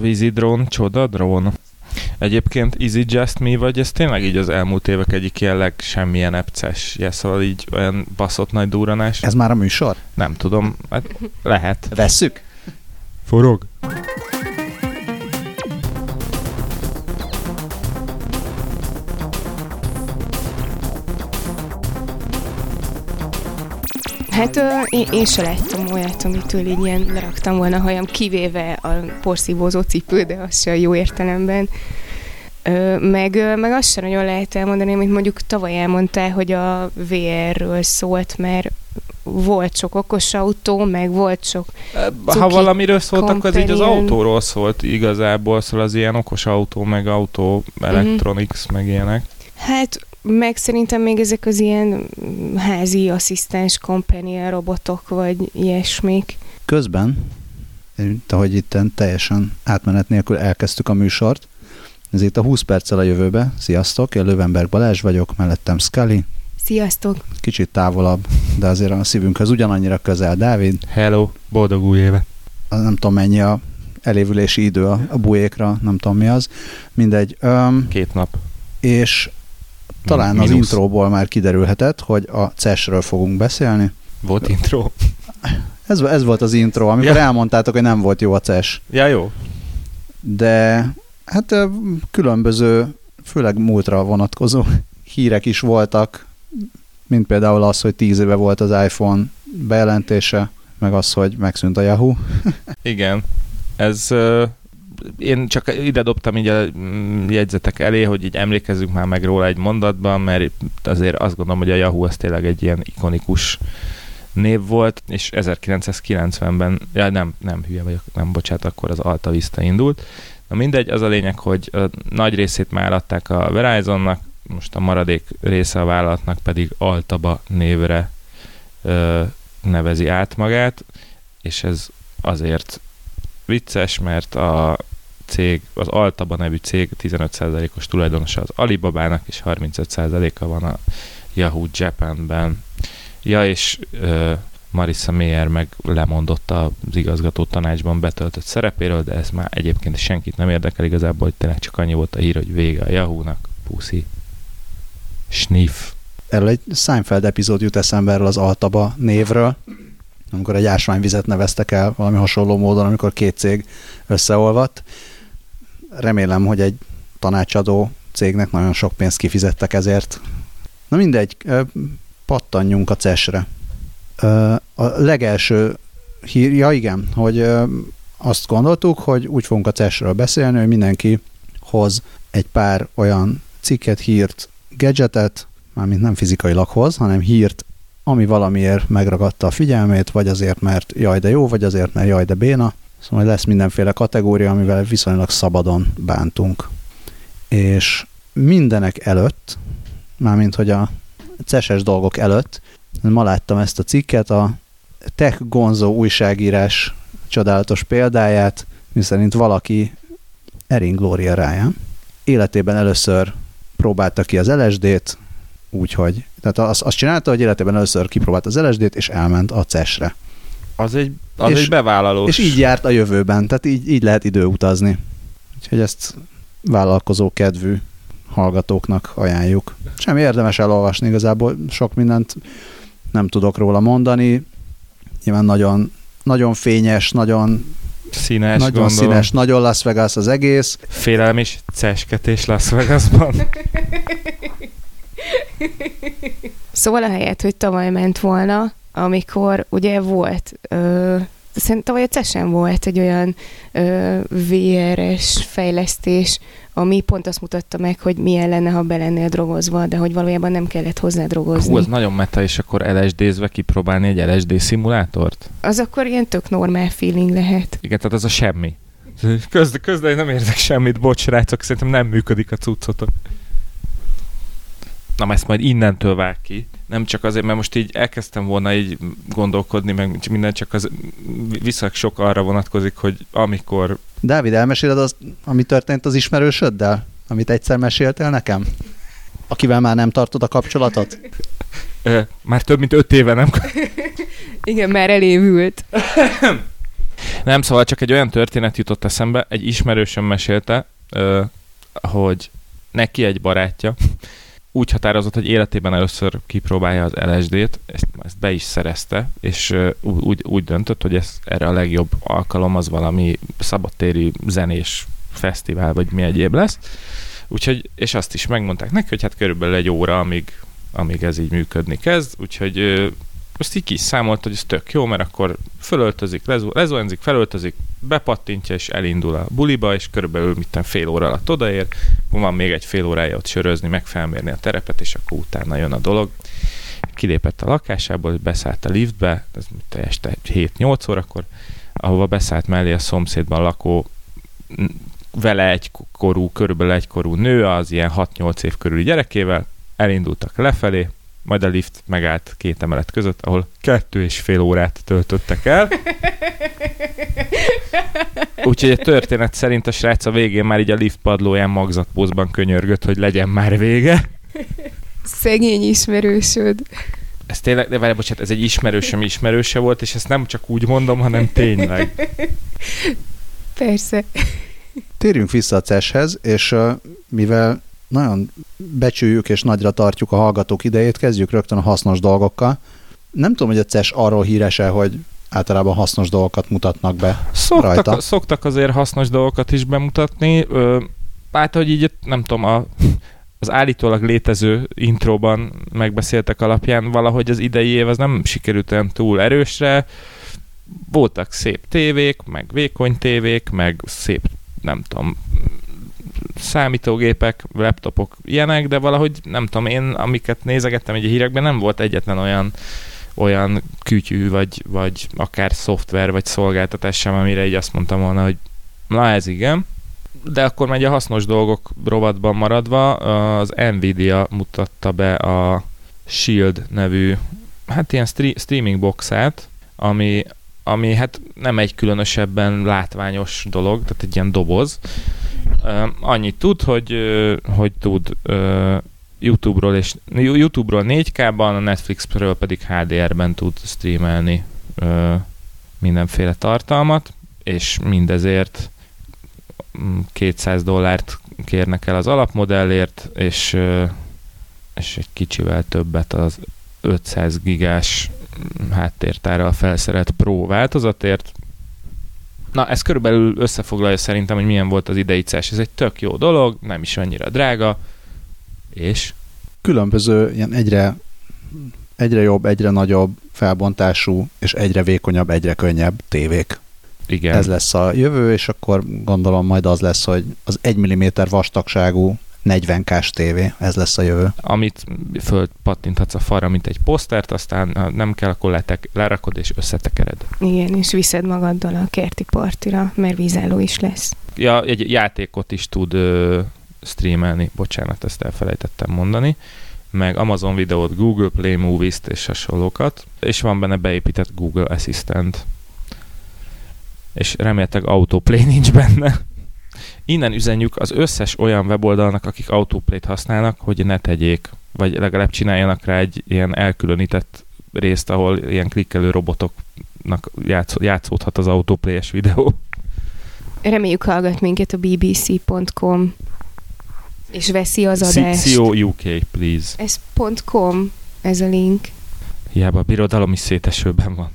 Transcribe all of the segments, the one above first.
Vízi drón, csoda drón. Egyébként Is it just me, vagy ez tényleg így az elmúlt évek egyik jelleg semmilyen epces, ja, szóval így olyan baszott nagy duranás? Ez már a műsor? Nem tudom, hát lehet. Vesszük? Forog. Hát én, én se láttam olyat, amitől így ilyen leraktam volna a hajam, kivéve a porszívózó cipő, de az se a jó értelemben. Meg, meg azt sem nagyon lehet elmondani, amit mondjuk tavaly elmondtál, hogy a VR-ről szólt, mert volt sok okos autó, meg volt sok Ha Cuki valamiről szólt, akkor ez így az autóról szólt igazából, szóval az ilyen okos autó, meg autó, electronics, meg ilyenek. Hát, meg szerintem még ezek az ilyen házi asszisztens companion robotok, vagy ilyesmik. Közben, ahogy itt teljesen átmenet nélkül elkezdtük a műsort, ez itt a 20 perccel a jövőbe. Sziasztok, én Lövenberg Balázs vagyok, mellettem Scully, Sziasztok! kicsit távolabb, de azért a szívünkhöz ugyanannyira közel Dávid, Hello, boldog új évet! az nem tudom mennyi a elévülési idő a, a buékra, nem tudom mi az, mindegy. Öm, Két nap. és talán az Mínusz. intróból már kiderülhetett, hogy a CES-ről fogunk beszélni. Volt intro? Ez, ez volt az intro, amikor Ja. elmondtátok, hogy nem volt jó a CES. Ja, jó. de hát különböző, főleg múltra vonatkozó hírek is voltak, mint például az, hogy tíz éve volt az iPhone bejelentése, meg az, hogy megszűnt a Yahoo. Igen. Ez én csak ide dobtam így a mm, jegyzetek elé, hogy így emlékezzünk már meg róla egy mondatban, mert azért azt gondolom, hogy a Yahoo az tényleg egy ilyen ikonikus név volt, és 1990-ben, ja nem, nem hülye vagyok, nem bocsánat, akkor az Alta Vista indult. Na mindegy, az a lényeg, hogy a nagy részét már adták a Verizonnak, most a maradék része a vállalatnak pedig Altaba névre ö, nevezi át magát, és ez azért vicces, mert a cég, az Altaba nevű cég 15%-os tulajdonosa az Alibabának, és 35%-a van a Yahoo Japanben. Ja, és ö, Marissa Mayer meg lemondott az igazgató tanácsban betöltött szerepéről, de ez már egyébként senkit nem érdekel igazából, hogy tényleg csak annyi volt a hír, hogy vége a Yahoo-nak, puszi, sniff. Erről egy Seinfeld epizód jut eszembe erről az Altaba névről, amikor egy ásványvizet neveztek el valami hasonló módon, amikor két cég összeolvadt. Remélem, hogy egy tanácsadó cégnek nagyon sok pénzt kifizettek ezért. Na mindegy, pattanjunk a CES-re. A legelső hír, ja igen, hogy azt gondoltuk, hogy úgy fogunk a CES-ről beszélni, hogy mindenki hoz egy pár olyan cikket, hírt, gadgetet, mármint nem fizikailag hoz, hanem hírt, ami valamiért megragadta a figyelmét, vagy azért, mert jaj de jó, vagy azért, mert jaj de béna. Szóval lesz mindenféle kategória, amivel viszonylag szabadon bántunk. És mindenek előtt, mármint hogy a ceses dolgok előtt, ma láttam ezt a cikket, a Tech Gonzo újságírás csodálatos példáját, miszerint valaki Erin Gloria Ryan életében először próbálta ki az LSD-t, úgyhogy, tehát azt, azt csinálta, hogy életében először kipróbált az LSD-t, és elment a CES-re. Az egy, az És- egy bevállalós. És így járt a jövőben, tehát így, így lehet időutazni. Úgyhogy ezt vállalkozó kedvű hallgatóknak ajánljuk. Semmi érdemes elolvasni igazából, sok mindent nem tudok róla mondani. Nyilván nagyon, nagyon fényes, nagyon, színes, nagyon gondolom. színes, nagyon Las Vegas az egész. Félelem és cesketés Las Vegasban. Szóval a helyet, hogy tavaly ment volna, amikor ugye volt, ö, szerintem tavaly a CES-en volt egy olyan ö, VR-es fejlesztés, ami pont azt mutatta meg, hogy milyen lenne, ha be lennél drogozva, de hogy valójában nem kellett hozzá drogozni. Hú, az nagyon meta, és akkor LSD-zve kipróbálni egy LSD szimulátort? Az akkor ilyen tök normál feeling lehet. Igen, tehát az a semmi. Közde, közde nem érzek semmit, bocs, srácok, szerintem nem működik a cuccotok. Na, ezt majd innentől vág ki. Nem csak azért, mert most így elkezdtem volna így gondolkodni, meg minden csak az viszonylag sok arra vonatkozik, hogy amikor Dávid, elmeséled azt, ami történt az ismerősöddel? Amit egyszer meséltél nekem? Akivel már nem tartod a kapcsolatot? ö, már több mint öt éve nem Igen, már elévült. Nem, szóval csak egy olyan történet jutott eszembe, egy ismerősöm mesélte, ö, hogy neki egy barátja úgy határozott, hogy életében először kipróbálja az LSD-t, ezt, ezt be is szerezte, és úgy, úgy döntött, hogy ez erre a legjobb alkalom az valami szabadtéri zenés fesztivál, vagy mi egyéb lesz. Úgyhogy, és azt is megmondták neki, hogy hát körülbelül egy óra, amíg, amíg ez így működni kezd, úgyhogy ö, azt így kiszámolt, hogy ez tök jó, mert akkor fölöltözik, lezuhenzik, felöltözik, bepattintja, és elindul a buliba, és körülbelül mitten fél óra alatt odaér, van még egy fél órája ott sörözni, meg felmérni a terepet, és akkor utána jön a dolog. Kilépett a lakásából, beszállt a liftbe, ez este 7-8 órakor, ahova beszállt mellé a szomszédban lakó vele egykorú, körülbelül egykorú nő, az ilyen 6-8 év körüli gyerekével, elindultak lefelé, majd a lift megállt két emelet között, ahol kettő és fél órát töltöttek el. Úgyhogy a történet szerint a srác a végén már így a lift padlóján magzatpózban könyörgött, hogy legyen már vége. Szegény ismerősöd. Ez tényleg, de várj, bocsánat, ez egy ismerősöm ismerőse volt, és ezt nem csak úgy mondom, hanem tényleg. Persze. Térjünk vissza a CES-hez, és uh, mivel nagyon becsüljük és nagyra tartjuk a hallgatók idejét, kezdjük rögtön a hasznos dolgokkal. Nem tudom, hogy a CES arról híres-e, hogy általában hasznos dolgokat mutatnak be szoktak, rajta. Szoktak azért hasznos dolgokat is bemutatni. Hát, hogy így nem tudom, a, az állítólag létező intróban megbeszéltek alapján valahogy az idei év az nem sikerült olyan túl erősre. Voltak szép tévék, meg vékony tévék, meg szép, nem tudom, számítógépek, laptopok ilyenek, de valahogy nem tudom, én amiket nézegettem egy hírekben nem volt egyetlen olyan olyan kütyű, vagy, vagy akár szoftver, vagy szolgáltatás sem, amire így azt mondtam volna, hogy na ez igen. De akkor megy a hasznos dolgok rovatban maradva, az Nvidia mutatta be a Shield nevű, hát ilyen streaming boxát, ami, ami hát nem egy különösebben látványos dolog, tehát egy ilyen doboz, annyit tud, hogy, hogy tud YouTube-ról, és YouTube-ról 4K-ban, a Netflixről pedig HDR-ben tud streamelni mindenféle tartalmat, és mindezért 200 mm, dollárt kérnek el az alapmodellért, és, és egy kicsivel többet az 500 gigás háttértárral felszerelt Pro változatért, Na, ez körülbelül összefoglalja szerintem, hogy milyen volt az idei CES. Ez egy tök jó dolog, nem is annyira drága, és... Különböző, ilyen egyre, egyre jobb, egyre nagyobb felbontású, és egyre vékonyabb, egyre könnyebb tévék. Igen. Ez lesz a jövő, és akkor gondolom majd az lesz, hogy az 1 mm vastagságú 40K-s tévé, ez lesz a jövő. Amit fölpattinthatsz a falra, mint egy posztert, aztán ha nem kell, akkor letek, lerakod és összetekered. Igen, és viszed magaddal a kerti partira, mert vízálló is lesz. Ja, egy játékot is tud ö, streamelni, bocsánat, ezt elfelejtettem mondani meg Amazon videót, Google Play Movies-t és hasonlókat, és van benne beépített Google Assistant. És reméltek Autoplay nincs benne. Innen üzenjük az összes olyan weboldalnak, akik Autoplay-t használnak, hogy ne tegyék, vagy legalább csináljanak rá egy ilyen elkülönített részt, ahol ilyen klikkelő robotoknak játsz, játszódhat az autoplay-es videó. Reméljük hallgat minket a bbc.com és veszi az adást. CO UK, please. Ez .com, ez a link. Hiába a birodalom is szétesőben van.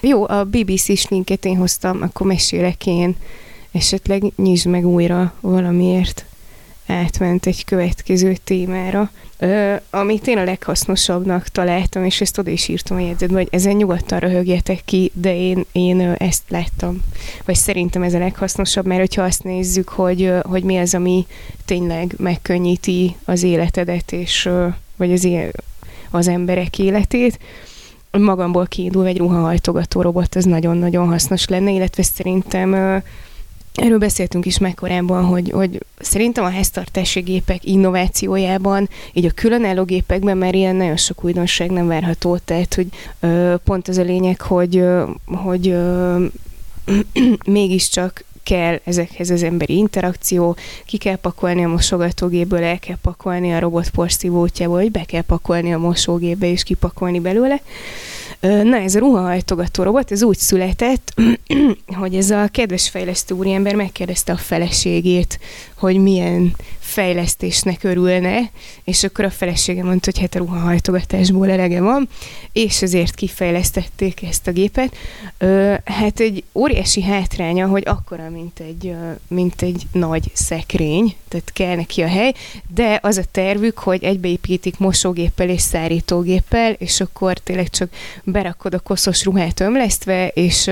Jó, a BBC-s linket én hoztam, akkor mesélek én esetleg nyisd meg újra valamiért átment egy következő témára, ö, amit én a leghasznosabbnak találtam, és ezt oda is írtam a jegyzetbe, hogy ezen nyugodtan röhögjetek ki, de én, én ezt láttam. Vagy szerintem ez a leghasznosabb, mert hogyha azt nézzük, hogy, hogy mi az, ami tényleg megkönnyíti az életedet, és vagy az, az emberek életét, magamból kiindul egy ruhahajtogató robot, az nagyon-nagyon hasznos lenne, illetve szerintem Erről beszéltünk is meg korábban, hogy, hogy szerintem a háztartási gépek innovációjában, így a különálló gépekben már ilyen nagyon sok újdonság nem várható, tehát hogy ö, pont az a lényeg, hogy, ö, hogy ö, mégiscsak kell ezekhez az emberi interakció, ki kell pakolni a mosogatógéből, el kell pakolni a robot porszívótjából, vagy be kell pakolni a mosógépbe és kipakolni belőle. Na, ez a ruhahajtogató robot, ez úgy született, hogy ez a kedves fejlesztő úriember megkérdezte a feleségét, hogy milyen fejlesztésnek örülne, és akkor a felesége mondta, hogy hát a ruhahajtogatásból elege van, és ezért kifejlesztették ezt a gépet. Hát egy óriási hátránya, hogy akkora, mint egy, mint egy nagy szekrény, tehát kell neki a hely, de az a tervük, hogy egybeépítik mosógéppel és szárítógéppel, és akkor tényleg csak berakod a koszos ruhát ömlesztve, és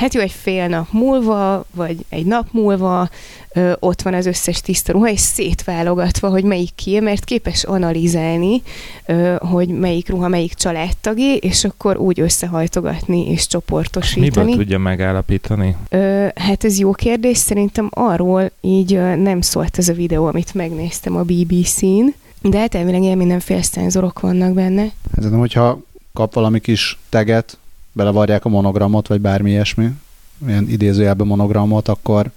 hát jó, egy fél nap múlva, vagy egy nap múlva ö, ott van az összes tiszta ruha, és szétválogatva, hogy melyik ki, mert képes analizálni, ö, hogy melyik ruha melyik családtagé, és akkor úgy összehajtogatni és csoportosítani. Miből tudja megállapítani? Ö, hát ez jó kérdés, szerintem arról így ö, nem szólt ez a videó, amit megnéztem a BBC-n, de hát elvileg ilyen mindenféle szenzorok vannak benne. Ez nem, hogyha kap valami kis teget, belevarják a monogramot, vagy bármi ilyesmi, ilyen idézőjelben monogramot, akkor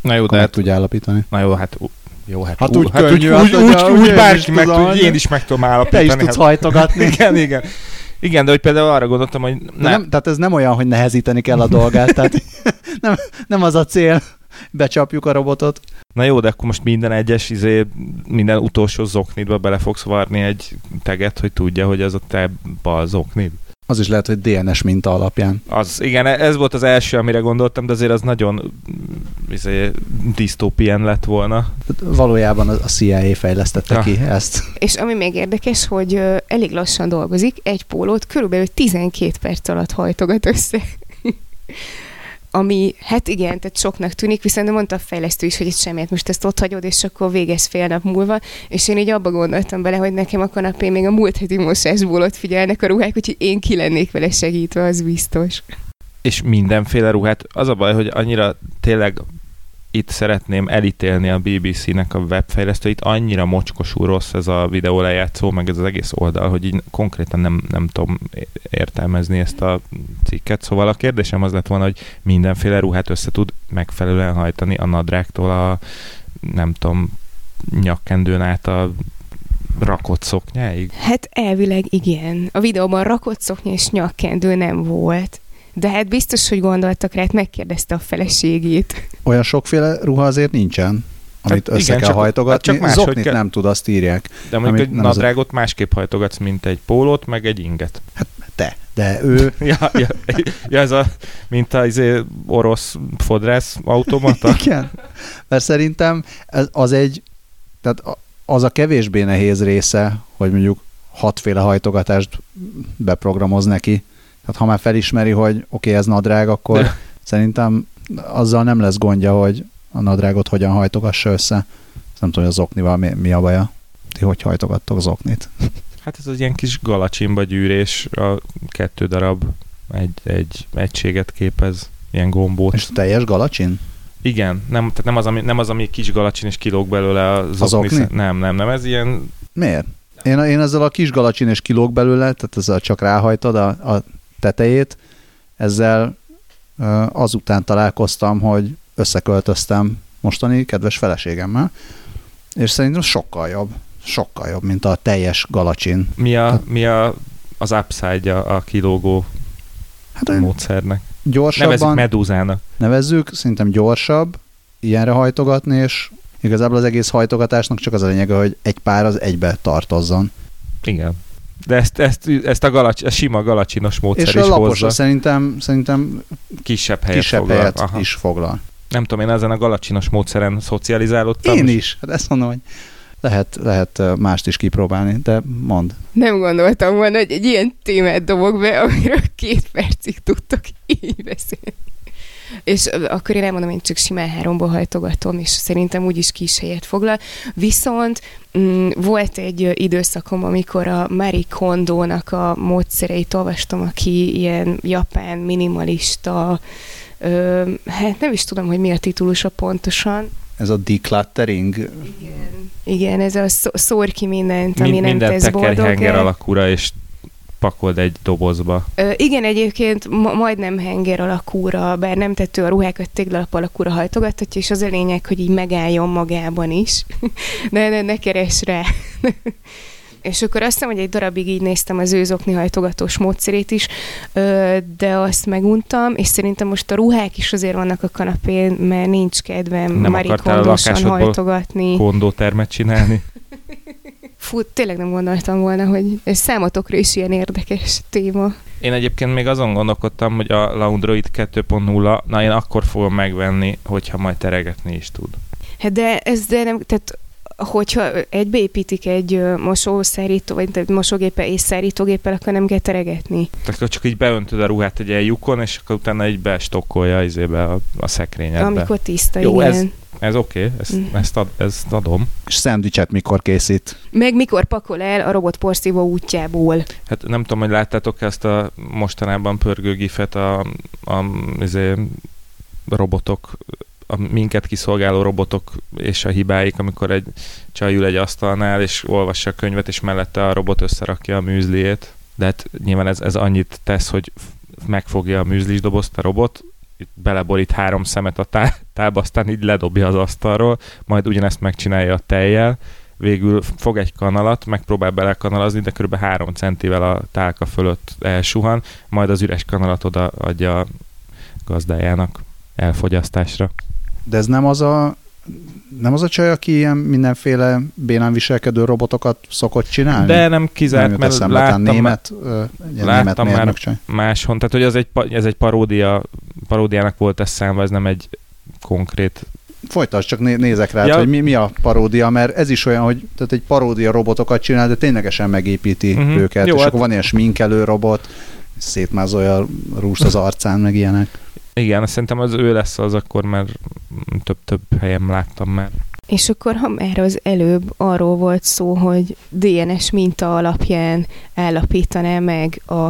Na jó, de hát tudja állapítani. Na jó, hát jó, hát, hát úgy, hát könnyű, úgy, hát, úgy, úgy, úgy, úgy bárki meg tud, én is meg tudom állapítani. Te is tudsz hát, hajtogatni. igen, igen. Igen, de hogy például arra gondoltam, hogy nem. nem. Tehát ez nem olyan, hogy nehezíteni kell a dolgát, tehát nem, nem az a cél, becsapjuk a robotot. Na jó, de akkor most minden egyes, izé, minden utolsó zoknidba bele fogsz varni egy teget, hogy tudja, hogy az a te bal zoknid. Az is lehet, hogy DNS minta alapján. Az, igen, ez volt az első, amire gondoltam, de azért az nagyon izé, disztópián lett volna. Valójában a CIA fejlesztette ja. ki ezt. És ami még érdekes, hogy elég lassan dolgozik, egy pólót körülbelül 12 perc alatt hajtogat össze ami, hát igen, tehát soknak tűnik, viszont mondta a fejlesztő is, hogy itt semmiért. Most ezt ott hagyod, és akkor végez fél nap múlva, és én így abba gondoltam bele, hogy nekem a kanapén még a múlt heti mosásból ott figyelnek a ruhák, úgyhogy én ki lennék vele segítve, az biztos. És mindenféle ruhát, az a baj, hogy annyira tényleg itt szeretném elítélni a BBC-nek a webfejlesztőit, annyira mocskosú rossz ez a videó lejátszó, meg ez az egész oldal, hogy így konkrétan nem, nem tudom értelmezni ezt a cikket. Szóval a kérdésem az lett volna, hogy mindenféle ruhát össze tud megfelelően hajtani a nadrágtól a nem tudom, nyakkendőn át a rakott szoknyáig? Hát elvileg igen. A videóban rakott szoknya és nyakkendő nem volt. De hát biztos, hogy gondoltak rá, hát megkérdezte a feleségét. Olyan sokféle ruha azért nincsen, amit hát össze igen, kell csak, hajtogatni. Hát csak más, Zoknit kell... nem tud, azt írják. De mondjuk egy nadrágot a... másképp hajtogatsz, mint egy pólót, meg egy inget. Hát te, de ő... ja, ja, ja, ez a, mint az izé orosz fodrász automata. igen, mert szerintem ez, az egy, tehát az a kevésbé nehéz része, hogy mondjuk hatféle hajtogatást beprogramoz neki, tehát ha már felismeri, hogy oké, okay, ez nadrág, akkor De. szerintem azzal nem lesz gondja, hogy a nadrágot hogyan hajtogassa össze. Nem tudom, hogy az oknival mi, mi a baja. Ti hogy hajtogattok az oknit? Hát ez az ilyen kis galacsimba gyűrés, a kettő darab egy, egy egységet képez, ilyen gombót. És teljes galacsin? Igen, nem, tehát nem az, ami, nem az, ami kis galacsin és kilóg belőle az, az okni. okni. Nem, nem, nem, ez ilyen... Miért? Én, én ezzel a kis galacsin és kilóg belőle, tehát ezzel csak ráhajtod a, a tetejét. Ezzel azután találkoztam, hogy összeköltöztem mostani kedves feleségemmel, és szerintem sokkal jobb. Sokkal jobb, mint a teljes galacsin. Mi, a, mi a, az upside a, a kilógó hát, módszernek? Gyorsabban. Nevezzük medúzának. Nevezzük, szerintem gyorsabb ilyenre hajtogatni, és igazából az egész hajtogatásnak csak az a lényege, hogy egy pár az egybe tartozzon. Igen. De ezt, ezt, ezt a, galacs, a sima galacsinos módszer és is a hozza. szerintem, szerintem kisebb helyet, kisebb foglal. helyet Aha. is foglal. Nem tudom, én ezen a galacsinos módszeren szocializálódtam. Én is. Hát ezt mondom, hogy lehet, lehet mást is kipróbálni, de mond. Nem gondoltam volna, hogy egy ilyen témát dobok be, amiről két percig tudtok így beszélni. És akkor én elmondom, én csak simán háromból hajtogatom, és szerintem úgyis kis helyet foglal. Viszont mm, volt egy időszakom, amikor a Marie Kondo-nak a módszereit olvastam, aki ilyen japán minimalista, ö, hát nem is tudom, hogy mi a titulusa pontosan, ez a decluttering? Igen, igen ez a szór ki mindent, ami Mind, nem tesz boldog. alakúra, és pakold egy dobozba. Ö, igen, egyébként ma- majdnem henger alakúra, bár nem tettő a ruhákat téglalap alakúra hajtogathatja, és az a lényeg, hogy így megálljon magában is. de ne, ne keres rá. És akkor azt hiszem, hogy egy darabig így néztem az őzokni hajtogatós módszerét is, de azt meguntam, és szerintem most a ruhák is azért vannak a kanapén, mert nincs kedvem Nem marikondosan hajtogatni. kondótermet csinálni? Fú, tényleg nem gondoltam volna, hogy ez számotokra is ilyen érdekes téma. Én egyébként még azon gondolkodtam, hogy a Laundroid 2.0, na én akkor fogom megvenni, hogyha majd teregetni is tud. Hát de ez de nem, tehát hogyha egybeépítik egy mosószárító, vagy egy mosógépe és szárítógéppel, akkor nem kell teregetni. Tehát akkor csak így beöntöd a ruhát egy ilyen lyukon, és akkor utána így bestokkolja izébe a, a szekrényedbe. Amikor tiszta, Jó, igen. ez, ez oké, okay, ezt, mm. ezt, ad, ezt adom. És szendvicset mikor készít? Meg mikor pakol el a robot porszívó útjából. Hát nem tudom, hogy láttátok ezt a mostanában pörgő gifet a, a, a izé, robotok a minket kiszolgáló robotok és a hibáik, amikor egy csaj ül egy asztalnál, és olvassa a könyvet, és mellette a robot összerakja a műzliét. De hát nyilván ez, ez annyit tesz, hogy megfogja a műzlis dobozt a robot, beleborít három szemet a tá- tába, aztán így ledobja az asztalról, majd ugyanezt megcsinálja a tejjel, végül fog egy kanalat, megpróbál belekanalazni, de kb. három centivel a tálka fölött elsuhan, majd az üres kanalat oda adja a gazdájának elfogyasztásra. De ez nem az a nem az a csaj, aki ilyen mindenféle bénán viselkedő robotokat szokott csinálni? De nem kizárt, nem mert láttam, német, láttam német már csaj. máshon. Tehát, hogy ez egy, ez egy paródia, paródiának volt ez számva, ez nem egy konkrét Folytasd, csak né- nézek rá, ja. hogy mi, mi a paródia, mert ez is olyan, hogy tehát egy paródia robotokat csinál, de ténylegesen megépíti uh-huh. őket, Jó, és hát... akkor van ilyen sminkelő robot, szétmázolja rúst az arcán, meg ilyenek. Igen, szerintem az ő lesz az akkor, mert több-több helyen láttam már. És akkor, ha már az előbb arról volt szó, hogy DNS minta alapján állapítaná meg a,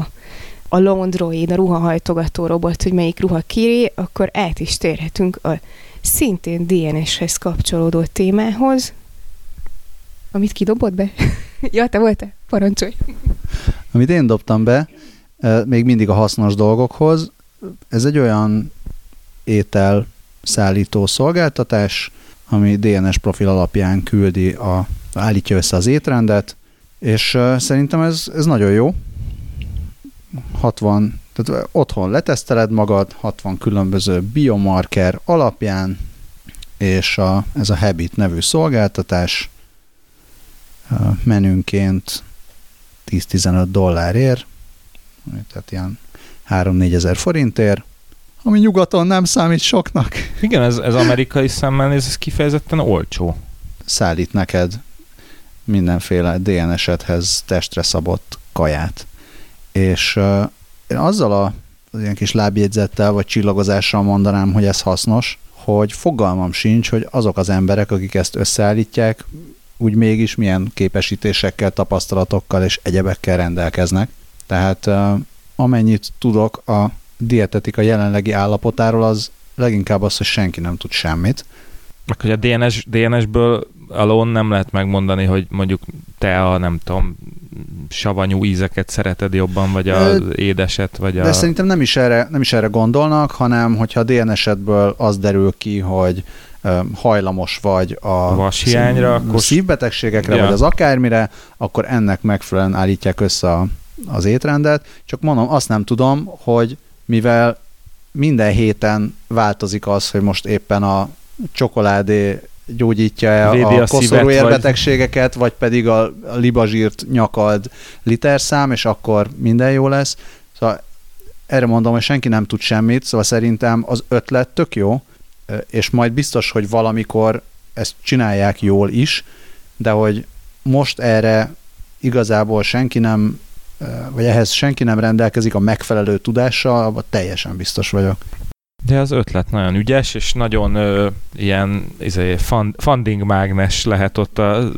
a Londroid, a ruhahajtogató robot, hogy melyik ruha kiré, akkor át is térhetünk a szintén DNS-hez kapcsolódó témához, amit kidobott be? ja, te voltál? Parancsolj! Amit én dobtam be, még mindig a hasznos dolgokhoz, ez egy olyan étel szállító szolgáltatás, ami DNS profil alapján küldi, a, állítja össze az étrendet, és szerintem ez, ez nagyon jó. 60, tehát otthon leteszteled magad, 60 különböző biomarker alapján, és a, ez a Habit nevű szolgáltatás menünként 10-15 dollárért, tehát ilyen 3-4 ezer forintért, ami nyugaton nem számít soknak. Igen, ez, ez amerikai szemmel néz, ez kifejezetten olcsó. Szállít neked mindenféle DNS-edhez testre szabott kaját. És uh, én azzal a az ilyen kis lábjegyzettel vagy csillagozással mondanám, hogy ez hasznos, hogy fogalmam sincs, hogy azok az emberek, akik ezt összeállítják, úgy mégis milyen képesítésekkel, tapasztalatokkal és egyebekkel rendelkeznek. Tehát amennyit tudok a dietetika jelenlegi állapotáról, az leginkább az, hogy senki nem tud semmit. Meg hogy a DNS, DNS-ből alón nem lehet megmondani, hogy mondjuk te a, nem tudom, savanyú ízeket szereted jobban, vagy az édeset, vagy De a... szerintem nem is, erre, nem is erre gondolnak, hanem hogyha a DNS-edből az derül ki, hogy hajlamos vagy a vashiányra, szív, akkor... szívbetegségekre, ja. vagy az akármire, akkor ennek megfelelően állítják össze a az étrendet, csak mondom, azt nem tudom, hogy mivel minden héten változik az, hogy most éppen a csokoládé gyógyítja a, a koszorú érbetegségeket, vagy... vagy pedig a, a libazsírt nyakad literszám, és akkor minden jó lesz. Szóval erre mondom, hogy senki nem tud semmit, szóval szerintem az ötlet tök jó, és majd biztos, hogy valamikor ezt csinálják jól is, de hogy most erre igazából senki nem vagy ehhez senki nem rendelkezik a megfelelő tudással, abban teljesen biztos vagyok. De az ötlet nagyon ügyes, és nagyon ö, ilyen izé, fund, funding mágnes lehet ott a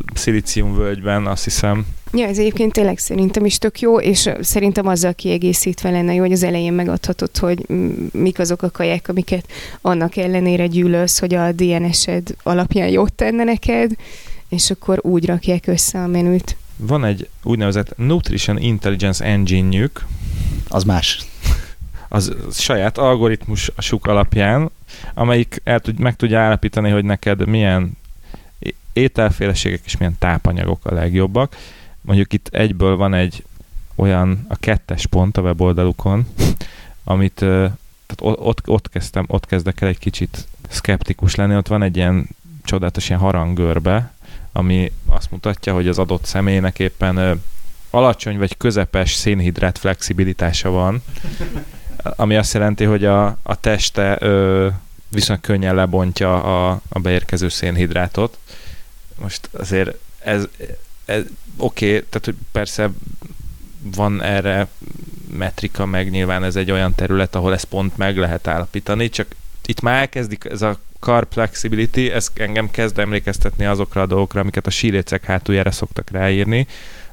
völgyben, azt hiszem. Ja, ez egyébként tényleg szerintem is tök jó, és szerintem azzal kiegészítve lenne jó, hogy az elején megadhatod, hogy mik azok a kaják, amiket annak ellenére gyűlölsz, hogy a DNS-ed alapján jót tenne neked, és akkor úgy rakják össze a menüt. Van egy úgynevezett Nutrition Intelligence Engine-jük. Az más. Az saját algoritmus a suk alapján, amelyik el tud, meg tudja állapítani, hogy neked milyen ételféleségek és milyen tápanyagok a legjobbak. mondjuk itt egyből van egy olyan a kettes pont a weboldalukon, amit tehát ott, ott, kezdtem, ott kezdek el egy kicsit szkeptikus lenni, ott van egy ilyen csodálatos ilyen harangörbe, ami azt mutatja, hogy az adott személynek éppen alacsony vagy közepes szénhidrát flexibilitása van, ami azt jelenti, hogy a, a teste ö, viszonylag könnyen lebontja a, a beérkező szénhidrátot. Most azért ez, ez oké, okay, tehát hogy persze van erre metrika, meg nyilván ez egy olyan terület, ahol ezt pont meg lehet állapítani, csak itt már elkezdik ez a carb flexibility, ez engem kezd emlékeztetni azokra a dolgokra, amiket a sílécek hátuljára szoktak ráírni,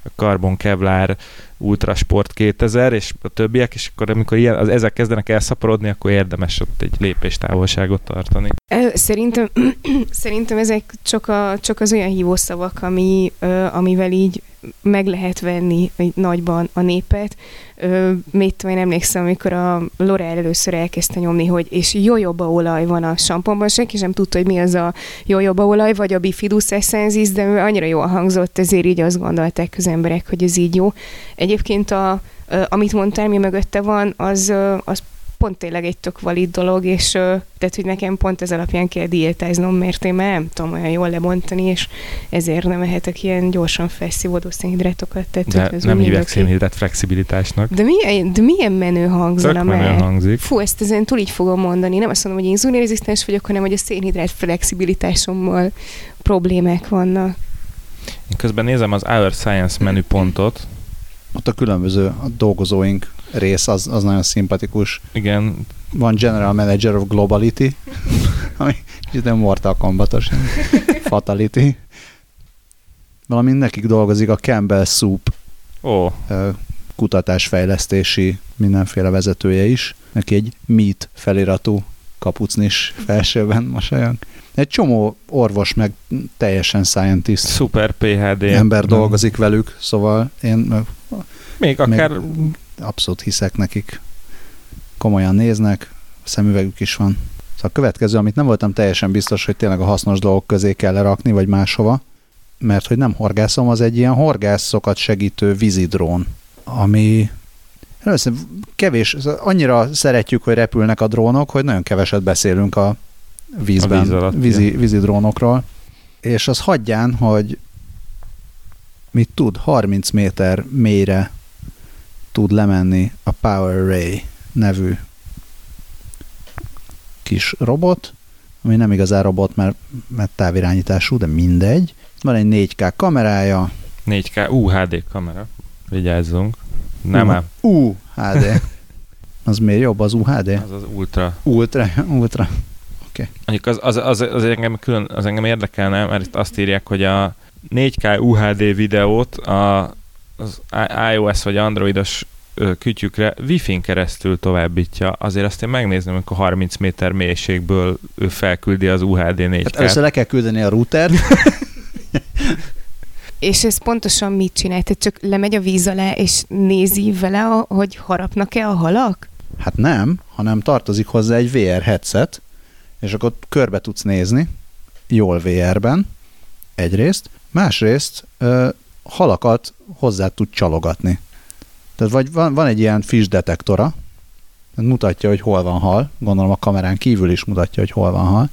a Carbon Kevlar Ultrasport 2000, és a többiek, és akkor amikor ilyen, az, ezek kezdenek elszaporodni, akkor érdemes ott egy lépéstávolságot tartani. Szerintem, szerintem ezek csak, a, csak az olyan hívószavak, ami, amivel így meg lehet venni nagyban a népet. Mit tudom, én emlékszem, amikor a L'Oreal először elkezdte nyomni, hogy és jojoba olaj van a samponban, senki sem tudta, hogy mi az a jojoba olaj, vagy a bifidus essensis, de annyira jól hangzott, ezért így azt gondolták az emberek, hogy ez így jó. Egyébként a, amit mondtál, mi mögötte van, az, az pont tényleg egy tök valid dolog, és tehát, hogy nekem pont ez alapján kell diétáznom, mert én már nem tudom olyan jól lebontani, és ezért nem ehetek ilyen gyorsan felszívódó szénhidrátokat. Tehát, de ez nem hívják szénhidrát flexibilitásnak. De milyen, de milyen menő hangzana már. Menő hangzik. Fú, ezt ezen túl így fogom mondani. Nem azt mondom, hogy inzulinrezisztens vagyok, hanem hogy a szénhidrát flexibilitásommal problémák vannak. Én közben nézem az Our Science menüpontot. Ott a különböző a dolgozóink rész, az, az nagyon szimpatikus. Igen. Van General Manager of Globality, ami kicsit nem Mortal Kombatos, Fatality. Valamint nekik dolgozik a Campbell Soup oh. kutatásfejlesztési mindenféle vezetője is. Neki egy meat feliratú kapucnis felsőben mosolyog. Egy csomó orvos, meg teljesen scientist Super PHD ember dolgozik velük, szóval én még akár még abszolút hiszek nekik. Komolyan néznek, szemüvegük is van. Szóval a következő, amit nem voltam teljesen biztos, hogy tényleg a hasznos dolgok közé kell lerakni, vagy máshova, mert hogy nem horgászom, az egy ilyen horgászokat segítő vízidrón, ami először kevés, annyira szeretjük, hogy repülnek a drónok, hogy nagyon keveset beszélünk a vízben, a víz alatt, vízi, vízi drónokról, és az hagyján, hogy mit tud, 30 méter mélyre tud lemenni a Power Ray nevű kis robot, ami nem igazán robot, mert, mert távirányítású, de mindegy. Van egy 4K kamerája. 4K UHD kamera. Vigyázzunk. Nem ám. UHD. Az miért jobb az UHD? Az az Ultra. Ultra, Ultra. Oké. Okay. Az, az, az, az, engem külön, az engem érdekelne, mert itt azt írják, hogy a 4K UHD videót a az iOS vagy Androidos kütyükre Wi-Fi-n keresztül továbbítja, azért azt én megnézném, amikor 30 méter mélységből ő felküldi az UHD 4 hát először le kell küldeni a router. és ez pontosan mit csinál? Tehát csak lemegy a víz alá, és nézi vele, hogy harapnak-e a halak? Hát nem, hanem tartozik hozzá egy VR headset, és akkor körbe tudsz nézni, jól VR-ben, egyrészt, másrészt ö, halakat hozzá tud csalogatni. Tehát vagy van, van egy ilyen fish detektora, mutatja, hogy hol van hal, gondolom a kamerán kívül is mutatja, hogy hol van hal.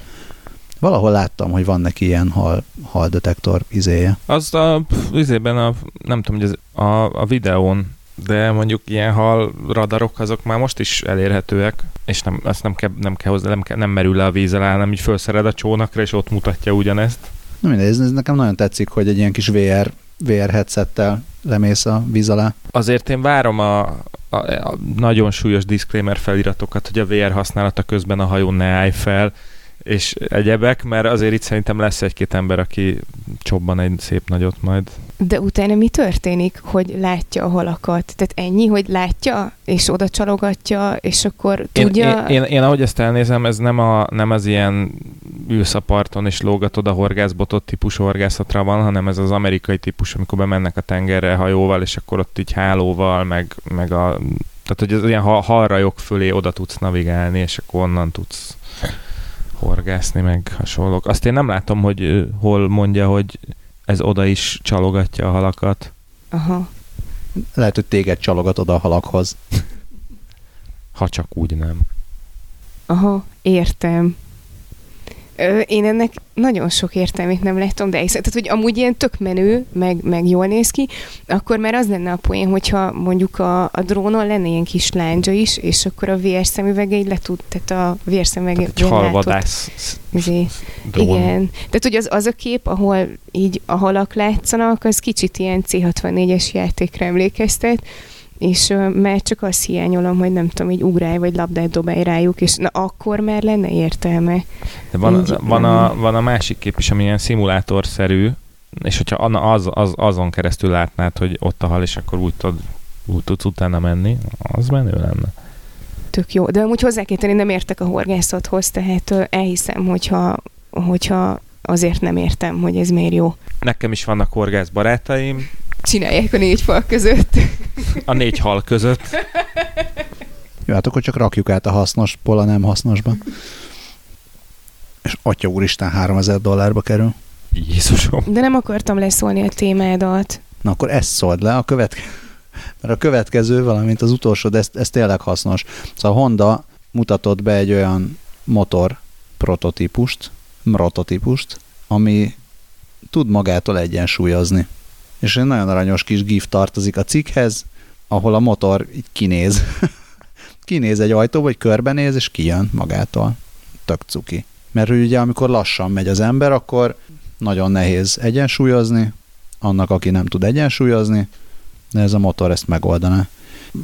Valahol láttam, hogy van neki ilyen hal, hal detektor izéje. Az a izében a, nem tudom, hogy ez a, a videón, de mondjuk ilyen hal radarok, azok már most is elérhetőek, és nem, azt nem kell, nem kell hozzá, nem, kell, nem merül le a víz alá, nem így felszered a csónakra, és ott mutatja ugyanezt. Na mindegy, ez, ez nekem nagyon tetszik, hogy egy ilyen kis VR VR headsettel lemész a víz alá. Azért én várom a, a, a nagyon súlyos disclaimer feliratokat, hogy a VR használata közben a hajón ne állj fel, és egyebek, mert azért itt szerintem lesz egy-két ember, aki csobban egy szép nagyot majd. De utána mi történik, hogy látja a halakat? Tehát ennyi, hogy látja, és oda csalogatja, és akkor tudja... Én, én, én, én ahogy ezt elnézem, ez nem, a, nem az ilyen ülsz a parton és lógatod a horgászbotot típusú horgászatra van, hanem ez az amerikai típus, amikor bemennek a tengerre hajóval, és akkor ott így hálóval, meg, meg a... Tehát, hogy az ilyen halrajok fölé oda tudsz navigálni, és akkor onnan tudsz horgászni, meg hasonlók. Azt én nem látom, hogy hol mondja, hogy ez oda is csalogatja a halakat. Aha. Lehet, hogy téged csalogatod a halakhoz. Ha csak úgy nem. Aha, értem. Én ennek nagyon sok értelmét nem látom, de hiszem, tehát, hogy amúgy ilyen tök menő, meg, meg jól néz ki, akkor már az lenne a poén, hogyha mondjuk a, a drónon lenne ilyen kis láncsa is, és akkor a VR szemüvege így le tud, tehát a VR szemüvege egy halvadász Izé, drón. Igen. Tehát ugye az, az a kép, ahol így a halak látszanak, az kicsit ilyen C64-es játékra emlékeztet, és ö, már csak azt hiányolom, hogy nem tudom, így ugrálj vagy labdát dobálj rájuk, és na akkor már lenne értelme. De van, Így, van, a, van a másik kép is, ami ilyen szimulátorszerű, és hogyha az, az, azon keresztül látnád, hogy ott a hal, és akkor úgy, tud, úgy tudsz utána menni, az menő lenne. Tök jó. De amúgy hozzá kell tenni, nem értek a horgászathoz, tehát elhiszem, hogyha, hogyha azért nem értem, hogy ez miért jó. Nekem is vannak horgász barátaim, Csinálják a négy fal között. a négy hal között. Jó, hát akkor csak rakjuk át a hasznosból a nem hasznosba. És atya úristen 3000 dollárba kerül. Jézusom. De nem akartam leszólni a témádat. Na akkor ezt szóld le, a következő, mert a következő, valamint az utolsó, de ez, ez tényleg hasznos. Szóval a Honda mutatott be egy olyan motor prototípust, prototípust, ami tud magától egyensúlyozni. És egy nagyon aranyos kis gif tartozik a cikkhez, ahol a motor így kinéz. kinéz egy ajtó, vagy körbenéz, és kijön magától. Tök cuki. Mert hogy ugye amikor lassan megy az ember, akkor nagyon nehéz egyensúlyozni, annak, aki nem tud egyensúlyozni, de ez a motor ezt megoldaná.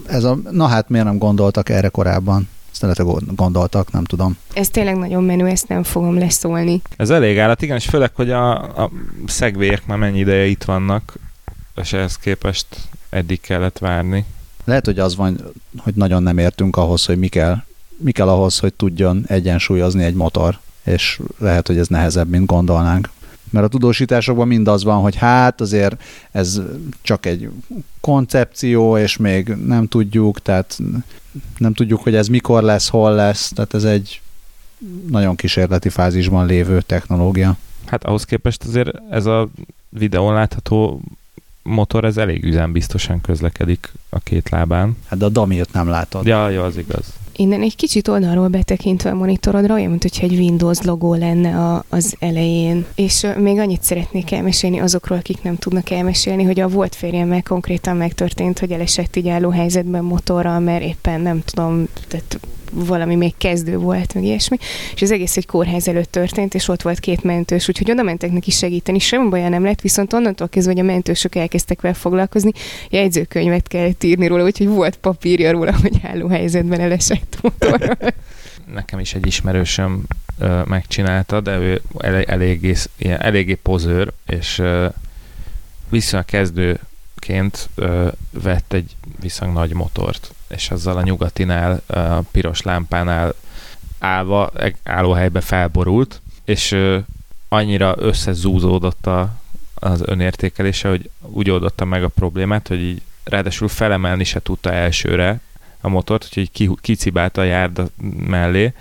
Ez a, na hát miért nem gondoltak erre korábban? Ezt lehet, gondoltak, nem tudom. Ez tényleg nagyon menő, ezt nem fogom leszólni. Ez elég állat, igen, és főleg, hogy a, a szegvélyek már mennyi ideje itt vannak, és ehhez képest eddig kellett várni. Lehet, hogy az van, hogy nagyon nem értünk ahhoz, hogy mi kell, mi kell ahhoz, hogy tudjon egyensúlyozni egy motor, és lehet, hogy ez nehezebb, mint gondolnánk. Mert a tudósításokban mind az van, hogy hát azért ez csak egy koncepció, és még nem tudjuk, tehát nem tudjuk, hogy ez mikor lesz, hol lesz, tehát ez egy nagyon kísérleti fázisban lévő technológia. Hát ahhoz képest azért ez a videón látható motor, ez elég üzembiztosan közlekedik a két lábán. Hát de a damilt nem látod. Ja, jó, az igaz. Innen egy kicsit oldalról betekintve a monitorodra, olyan, mint hogyha egy Windows logó lenne a, az elején. És még annyit szeretnék elmesélni azokról, akik nem tudnak elmesélni, hogy a volt férjemmel konkrétan megtörtént, hogy elesett így álló helyzetben motorral, mert éppen nem tudom, tehát valami még kezdő volt, meg ilyesmi, és az egész egy kórház előtt történt, és ott volt két mentős, úgyhogy oda mentek neki segíteni, semmi baja nem lett, viszont onnantól kezdve, hogy a mentősök elkezdtek vele foglalkozni, jegyzőkönyvet kellett írni róla, úgyhogy volt papírja róla, hogy álló helyzetben elesett motorral. Nekem is egy ismerősöm ö, megcsinálta, de ő el, eléggé, ilyen, eléggé pozőr, és ö, kezdőként ö, vett egy viszonylag nagy motort, és azzal a nyugatinál, a piros lámpánál állva, állóhelybe felborult, és ö, annyira összezúzódott a, az önértékelése, hogy úgy oldotta meg a problémát, hogy így ráadásul felemelni se tudta elsőre a motort, úgyhogy ki, kicibálta a járda mellé,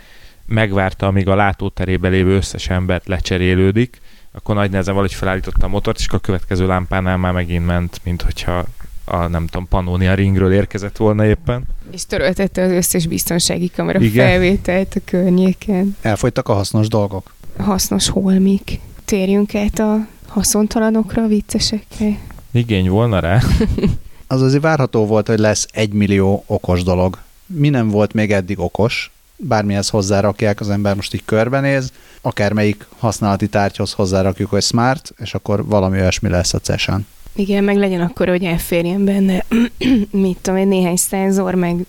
megvárta, amíg a látóterébe lévő összes embert lecserélődik, akkor nagy nehezen valahogy felállította a motort, és akkor a következő lámpánál már megint ment, mint hogyha a, nem tudom, Pannonia ringről érkezett volna éppen. és töröltette az összes biztonsági kamera Igen. felvételt a környéken. Elfogytak a hasznos dolgok. Hasznos holmik. Térjünk át a haszontalanokra, a viccesekre. Igény volna rá. Az azért várható volt, hogy lesz egy millió okos dolog. Mi nem volt még eddig okos, bármihez hozzárakják, az ember most így körbenéz, akármelyik használati tárgyhoz hozzárakjuk, hogy smart, és akkor valami olyasmi lesz a CES-en. Igen, meg legyen akkor, hogy elférjen benne, mit tudom én, néhány szenzor, meg,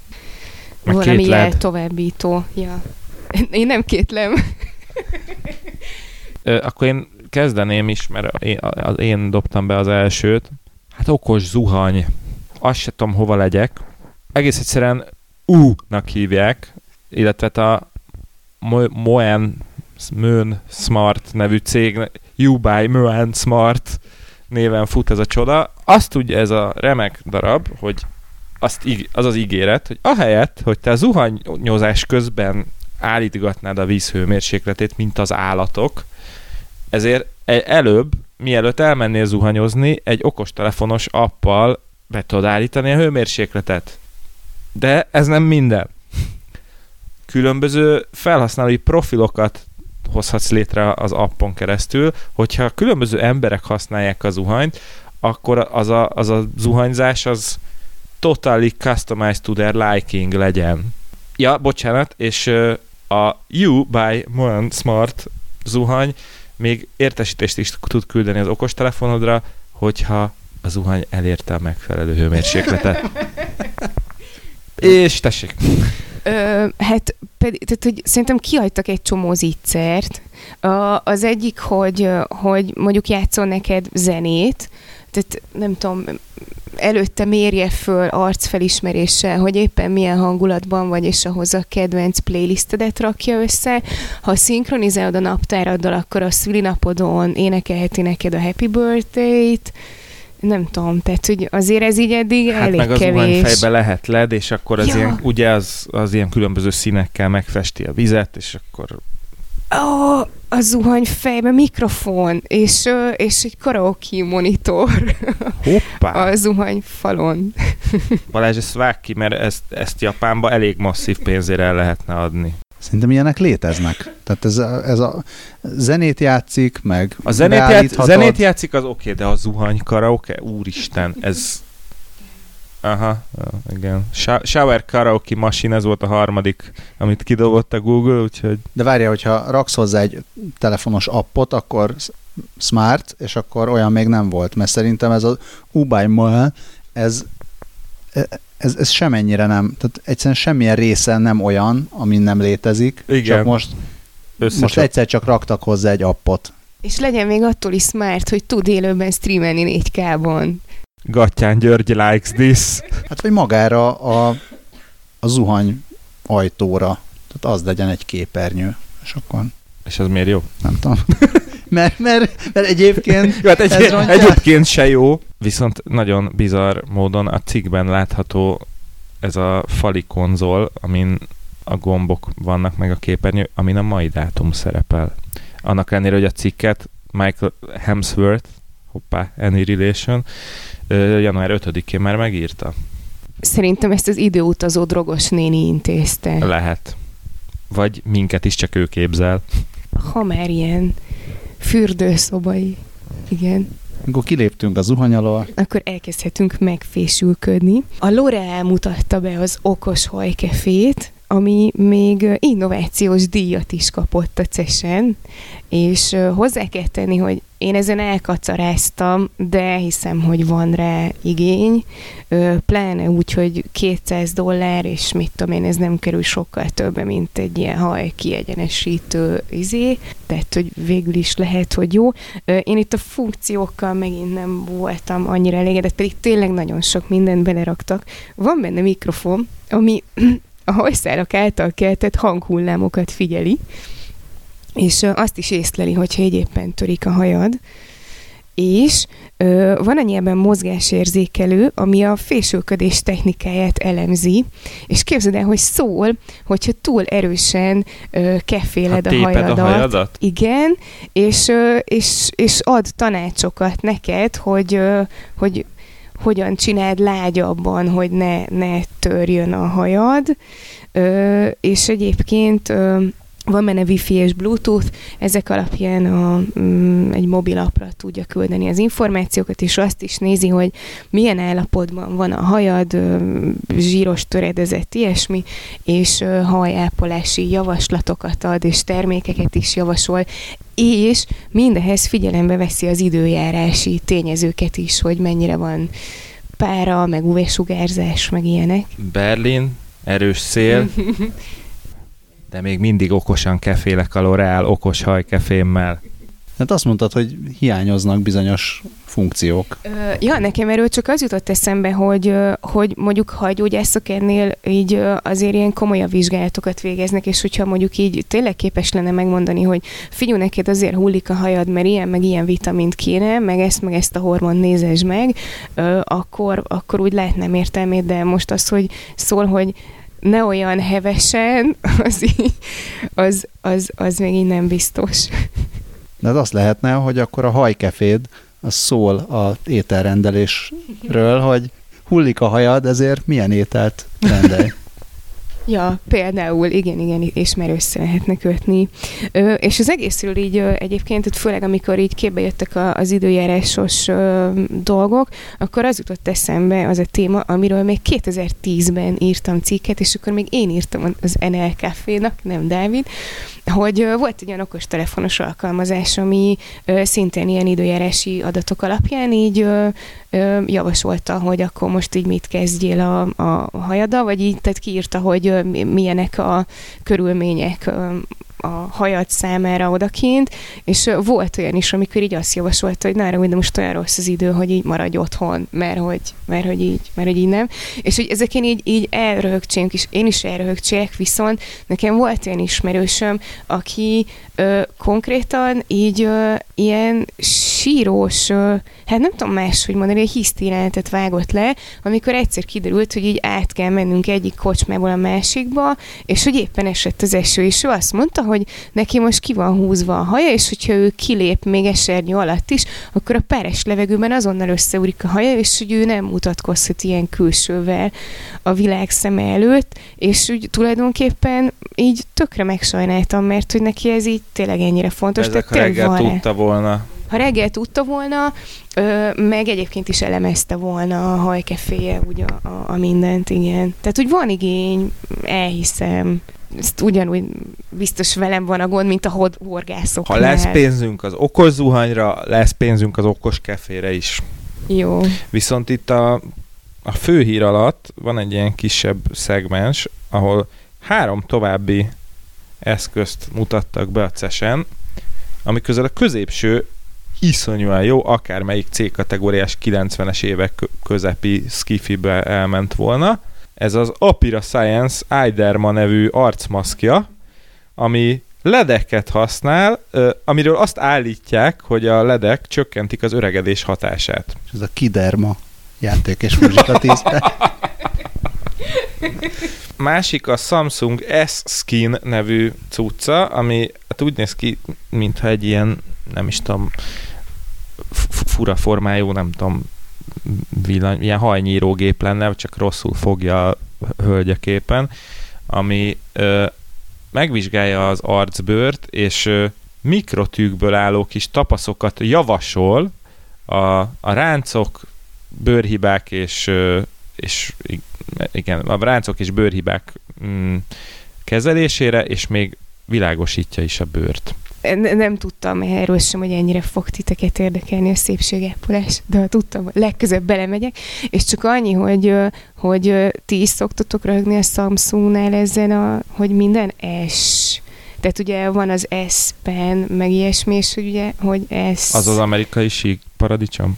Meg valami jel továbbító. Ja. Én nem kétlem. Ö, akkor én kezdeném is, mert én, az én dobtam be az elsőt. Hát okos zuhany. Azt se tudom, hova legyek. Egész egyszerűen U-nak hívják, illetve a Mo- Moen Smart nevű cég, You buy Moen Smart néven fut ez a csoda. Azt tudja ez a remek darab, hogy azt, íg- az az ígéret, hogy ahelyett, hogy te zuhanyozás közben állítgatnád a víz hőmérsékletét, mint az állatok, Ezért e- előbb, mielőtt elmennél zuhanyozni, egy okostelefonos appal be tudod állítani a hőmérsékletet. De ez nem minden. Különböző felhasználói profilokat hozhatsz létre az appon keresztül, hogyha különböző emberek használják a zuhanyt, akkor az a, az a zuhanyzás az totally customized to their liking legyen. Ja, bocsánat, és a You by Moan Smart zuhany még értesítést is tud küldeni az okostelefonodra, hogyha a zuhany elérte a megfelelő hőmérsékletet. És tessék. Ö, hát pedig, tehát, hogy szerintem kihagytak egy csomó zicsert. Az egyik, hogy, hogy mondjuk játszol neked zenét, tehát nem tudom, előtte mérje föl arcfelismeréssel, hogy éppen milyen hangulatban vagy, és ahhoz a kedvenc playlistedet rakja össze. Ha szinkronizálod a naptáraddal, akkor a szülinapodon énekelheti neked a Happy Birthday-t, nem tudom, tehát hogy azért ez így eddig hát elég meg az kevés. fejbe lehet led, és akkor az Ja. ilyen, ugye az, az ilyen különböző színekkel megfesti a vizet, és akkor Ó, a zuhany fejbe mikrofon, és, és egy karaoke monitor hoppá! a zuhany falon. Balázs, ezt vág ki, mert ezt, ezt Japánba elég masszív pénzére el lehetne adni. Szerintem ilyenek léteznek. Tehát ez a, ez a zenét játszik, meg A zenét, játsz, zenét játszik, az oké, de a zuhany karaoke, úristen, ez... Aha, igen. Sho- Shower karaoke machine, ez volt a harmadik, amit kidobott a Google, úgyhogy De várja, hogyha raksz hozzá egy telefonos appot, akkor smart, és akkor olyan még nem volt, mert szerintem ez az Ubai Moel, ez, ez, ez semennyire nem, tehát egyszerűen semmilyen része nem olyan, ami nem létezik, Igen. csak most, összecsap. most egyszer csak raktak hozzá egy appot. És legyen még attól is smart, hogy tud élőben streamelni 4K-ban. Gattyán György likes this. Hát vagy magára a, a zuhany ajtóra, tehát az legyen egy képernyő, és akkor És az miért jó? nem tudom. mert, mert, mert egyébként Jó, hát egy, Ez rontja. egyébként se jó, viszont nagyon bizarr módon a cikkben látható ez a fali konzol, amin a gombok vannak meg a képernyő, amin a mai dátum szerepel. Annak ellenére, hogy a cikket Michael Hemsworth, hoppá, Any Relation, január 5-én már megírta. Szerintem ezt az időutazó drogos néni intézte. Lehet. Vagy minket is csak ő képzel. Ha már ilyen fürdőszobai. Igen. amikor kiléptünk a zuhany alól, Akkor elkezdhetünk megfésülködni. A L'Oreal mutatta be az okos hajkefét, ami még innovációs díjat is kapott a CES-en, és hozzá kell tenni, hogy én ezen elkacaráztam, de hiszem, hogy van rá igény, pláne úgy, hogy 200 dollár, és mit tudom én, ez nem kerül sokkal többe, mint egy ilyen haj kiegyenesítő izé, tehát, hogy végül is lehet, hogy jó. Én itt a funkciókkal megint nem voltam annyira elégedett, pedig tényleg nagyon sok mindent beleraktak. Van benne mikrofon, ami a hajszárak által keltett hanghullámokat figyeli, és azt is észleli, hogyha egy éppen törik a hajad. És ö, van annyiben mozgásérzékelő, ami a fésülködés technikáját elemzi, és képzeld el, hogy szól, hogyha túl erősen ö, keféled Ha a téped hajadat. a hajadat? Igen, és, ö, és, és ad tanácsokat neked, hogy, ö, hogy hogyan csináld lágyabban, hogy ne, ne törjön a hajad, Ö, és egyébként ö, van benne Wi-Fi és Bluetooth, ezek alapján a, mm, egy mobilapra tudja küldeni az információkat, és azt is nézi, hogy milyen állapotban van a hajad, ö, zsíros töredezett, ilyesmi, és ö, hajápolási javaslatokat ad, és termékeket is javasol, és mindehez figyelembe veszi az időjárási tényezőket is, hogy mennyire van pára, meg UV-sugárzás, meg ilyenek. Berlin, erős szél, de még mindig okosan kefélek a L'Oreal okos hajkefémmel. hát azt mondtad, hogy hiányoznak bizonyos funkciók. Ö, Ja, nekem erről csak az jutott eszembe, hogy, hogy mondjuk ha a gyógyászok ennél így azért ilyen komolyabb vizsgálatokat végeznek, és hogyha mondjuk így tényleg képes lenne megmondani, hogy figyelj, neked azért hullik a hajad, mert ilyen meg ilyen vitamint kéne, meg ezt meg ezt a hormon nézes meg, ö, akkor, akkor úgy lehetnem értelmét, de most az, hogy szól, hogy ne olyan hevesen, az, így, az, az, az még így nem biztos. De De az azt lehetne, hogy akkor a hajkeféd az szól a ételrendelésről, hogy hullik a hajad, ezért milyen ételt rendelj. Ja, például, igen, igen, és már össze lehetne kötni. Ö, és az egészről így ö, egyébként, főleg amikor így képbe jöttek a, az időjárásos ö, dolgok, akkor az jutott eszembe az a téma, amiről még 2010-ben írtam cikket, és akkor még én írtam az NL Café-nak, nem Dávid, hogy ö, volt egy olyan okos telefonos alkalmazás, ami ö, szintén ilyen időjárási adatok alapján így ö, ö, javasolta, hogy akkor most így mit kezdjél a, a hajada, vagy így, tehát kiírta, hogy milyenek a körülmények a hajad számára odakint, és volt olyan is, amikor így azt javasolta, hogy nára, de most olyan rossz az idő, hogy így maradj otthon, mert hogy, mert hogy így, mert hogy így nem. És hogy ezeken így, így elröhögcsénk, és én is elröhögcsélek, viszont nekem volt olyan ismerősöm, aki ö, konkrétan így ö, ilyen sírós, ö, hát nem tudom máshogy mondani, egy hisztériáletet vágott le, amikor egyszer kiderült, hogy így át kell mennünk egyik kocsmából a másikba, és hogy éppen esett az eső, és ő azt mondta, hogy neki most ki van húzva a haja, és hogyha ő kilép még esernyő alatt is, akkor a peres levegőben azonnal összeúrik a haja, és hogy ő nem mutatkozhat ilyen külsővel a világ szeme előtt, és úgy tulajdonképpen így tökre megsajnáltam, mert hogy neki ez így tényleg ennyire fontos. Ezek tehát ha reggel van rá. tudta volna. Ha reggel tudta volna, ö, meg egyébként is elemezte volna a hajkeféje ugye a, a, a mindent, igen. Tehát, hogy van igény, elhiszem. Ezt ugyanúgy biztos velem van a gond, mint a hod- horgászok. Ha lesz pénzünk az okos zuhanyra, lesz pénzünk az okos kefére is. Jó. Viszont itt a, a fő hír alatt van egy ilyen kisebb szegmens, ahol három további eszközt mutattak be a CES-en, ami közül a középső iszonyúan jó, akármelyik C-kategóriás 90-es évek kö- közepi skifibe elment volna. Ez az Apira Science Eiderma nevű arcmaszkja, ami ledeket használ, amiről azt állítják, hogy a ledek csökkentik az öregedés hatását. Ez a Kiderma játék és muzsika 10 Másik a Samsung S-Skin nevű cucca, ami hát úgy néz ki, mintha egy ilyen, nem is tudom, fura formájú, nem tudom, villany, ilyen hajnyírógép lenne, csak rosszul fogja a hölgyeképen, ami ö, megvizsgálja az arcbőrt, és ö, mikrotűkből álló kis tapaszokat javasol a, a ráncok, bőrhibák és, ö, és igen, a ráncok és bőrhibák mm, kezelésére, és még világosítja is a bőrt. Ne- Nem tudtam erről sem, hogy ennyire fog titeket érdekelni a szépségápolás, de tudtam, hogy legközebb belemegyek, és csak annyi, hogy, hogy ti is szoktatok rögni a Samsungnál ezen, a, hogy minden S. Tehát ugye van az S Pen, meg ilyesmi, és ugye, hogy S. Az az amerikai sík paradicsom?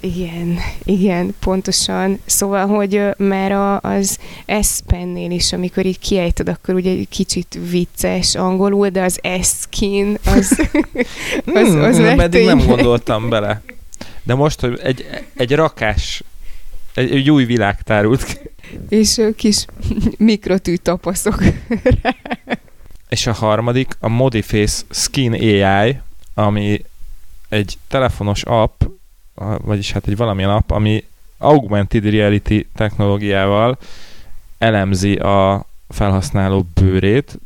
Igen, igen, pontosan. Szóval, hogy már a, az S-pennél is, amikor így kiejted, akkor ugye egy kicsit vicces angolul, de az S-skin, az, az, az hmm, már eddig nem gondoltam bele. De most, hogy egy, egy rakás, egy, egy új világ tárult ki. és kis mikrotű tapaszok. És a harmadik, a Modiface Skin AI, ami egy telefonos app, vagyis hát egy valamilyen app, ami augmented reality technológiával elemzi a felhasználó bőrét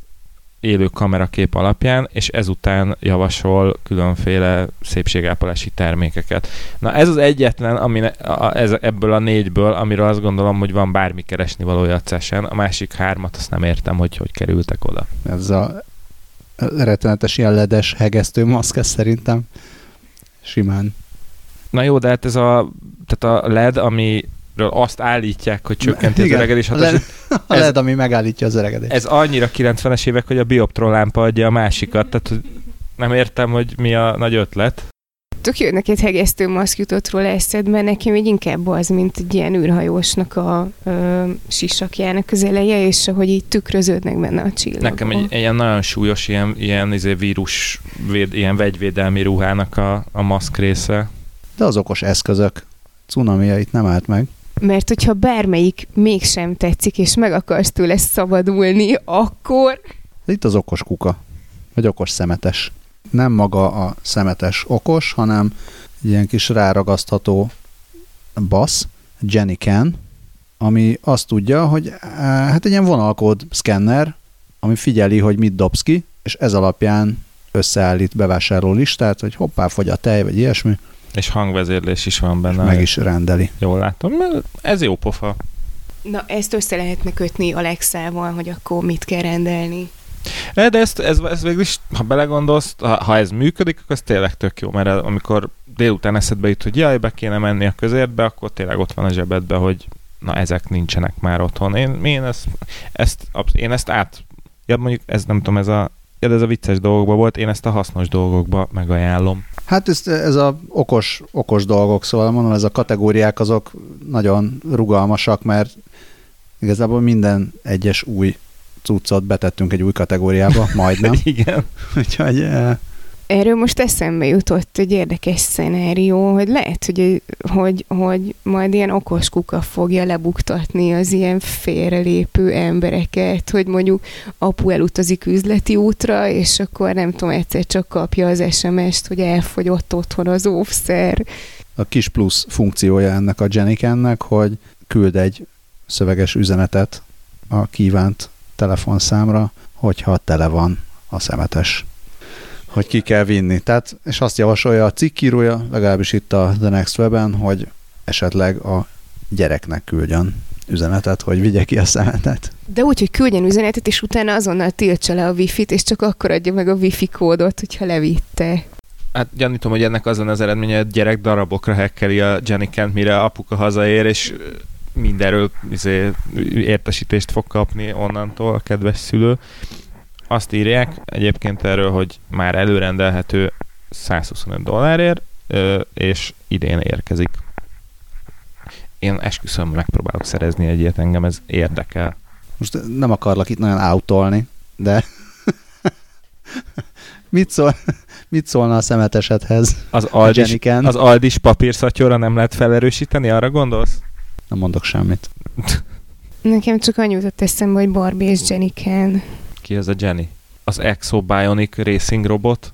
élő kamerakép alapján, és ezután javasol különféle szépségápolási termékeket. Na ez az egyetlen, ami ne, a, ez, ebből a négyből, amiről azt gondolom, hogy van bármi keresni valója a. A másik hármat azt nem értem, hogy hogy kerültek oda. Ez a rettenetes ilyen ledes hegesztő maszk, szerintem simán. Na jó, de hát ez a, tehát a LED, amiről azt állítják, hogy csökkenti az Igen, öregedés a hatását, A Ez- LED, ami megállítja az öregedést. ez annyira 90-es évek, hogy a bioptron lámpa adja a másikat, tehát nem értem, hogy mi a nagy ötlet. Tök jó, neked hegesztő maszk jutott róla eszedbe, nekem így inkább az, mint egy ilyen űrhajósnak a ö, sisakjának az eleje, és ahogy így tükröződnek benne a csillagok. Nekem egy ilyen nagyon súlyos ilyen, ilyen izé vírus, véd, ilyen vegyvédelmi ruhának a, a maszk része. De az okos eszközök cunamia itt nem állt meg. Mert hogyha bármelyik mégsem tetszik, és meg akarsz tőle szabadulni, akkor itt az okos kuka, vagy okos szemetes. nem maga a szemetes okos, hanem ilyen kis ráragasztható basz, Jenny Can, ami azt tudja, hogy eh, hát egy ilyen vonalkód szkenner, ami figyeli, hogy mit dobsz ki, és ez alapján összeállít bevásárló listát, hogy hoppá, fogy a tej, vagy ilyesmi. És hangvezérlés is van benne. Meg is rendeli. Jól látom, ez jó pofa. Na, ezt össze lehetne kötni Alexával, hogy akkor mit kell rendelni. De ezt, ez, ez végül is, ha belegondolsz, ha, ha ez működik, akkor ez tényleg tök jó, mert amikor délután eszedbe jut, hogy jaj, be kéne menni a közértbe, akkor tényleg ott van a zsebedbe, hogy na ezek nincsenek már otthon. Én, én, ezt, ezt, én ezt át, ja, mondjuk ez nem tudom, ez a, ja, ez a vicces dolgokban volt, én ezt a hasznos dolgokba megajánlom. Hát ez, ez a okos, okos dolgok, szóval mondom, ez a kategóriák azok nagyon rugalmasak, mert igazából minden egyes új cuccot betettünk egy új kategóriába, majdnem. Igen. Úgyhogy... Erről most eszembe jutott egy érdekes szenárió, hogy lehet, hogy, hogy, hogy majd ilyen okos kuka fogja lebuktatni az ilyen félrelépő embereket, hogy mondjuk apu elutazik üzleti útra, és akkor nem tudom, egyszer csak kapja az SMS-t, hogy elfogyott otthon az óvszer. A kis plusz funkciója ennek a Jennikennek, hogy küld egy szöveges üzenetet a kívánt telefonszámra, hogyha tele van a szemetes hogy ki kell vinni. Tehát, és azt javasolja a cikkírója, legalábbis itt a The Next Web-en, hogy esetleg a gyereknek küldjön üzenetet, hogy vigye ki a szemetet. De úgy, hogy küldjen üzenetet, és utána azonnal tiltsa le a wifi-t, és csak akkor adja meg a wifi kódot, hogyha levitte. Hát gyanítom, hogy ennek azon az eredménye, hogy gyerek darabokra hekkeli a Jenny Kent, mire apuka hazaér, és mindenről izé, értesítést fog kapni onnantól a kedves szülő. Azt írják egyébként erről, hogy már előrendelhető 125 dollárért, és idén érkezik. Én esküszöm, megpróbálok szerezni egy ilyet, engem ez érdekel. Most nem akarlak itt nagyon autolni, de mit, szól, mit szólna a szemetesedhez? Az Aldis, az Aldis papírszatyorra nem lehet felerősíteni, arra gondolsz? Nem mondok semmit. Nekem csak annyi jutott eszembe, hogy Barbie és Jenny Ken. Ki az a Jenny? Az Exo Bionic Racing robot,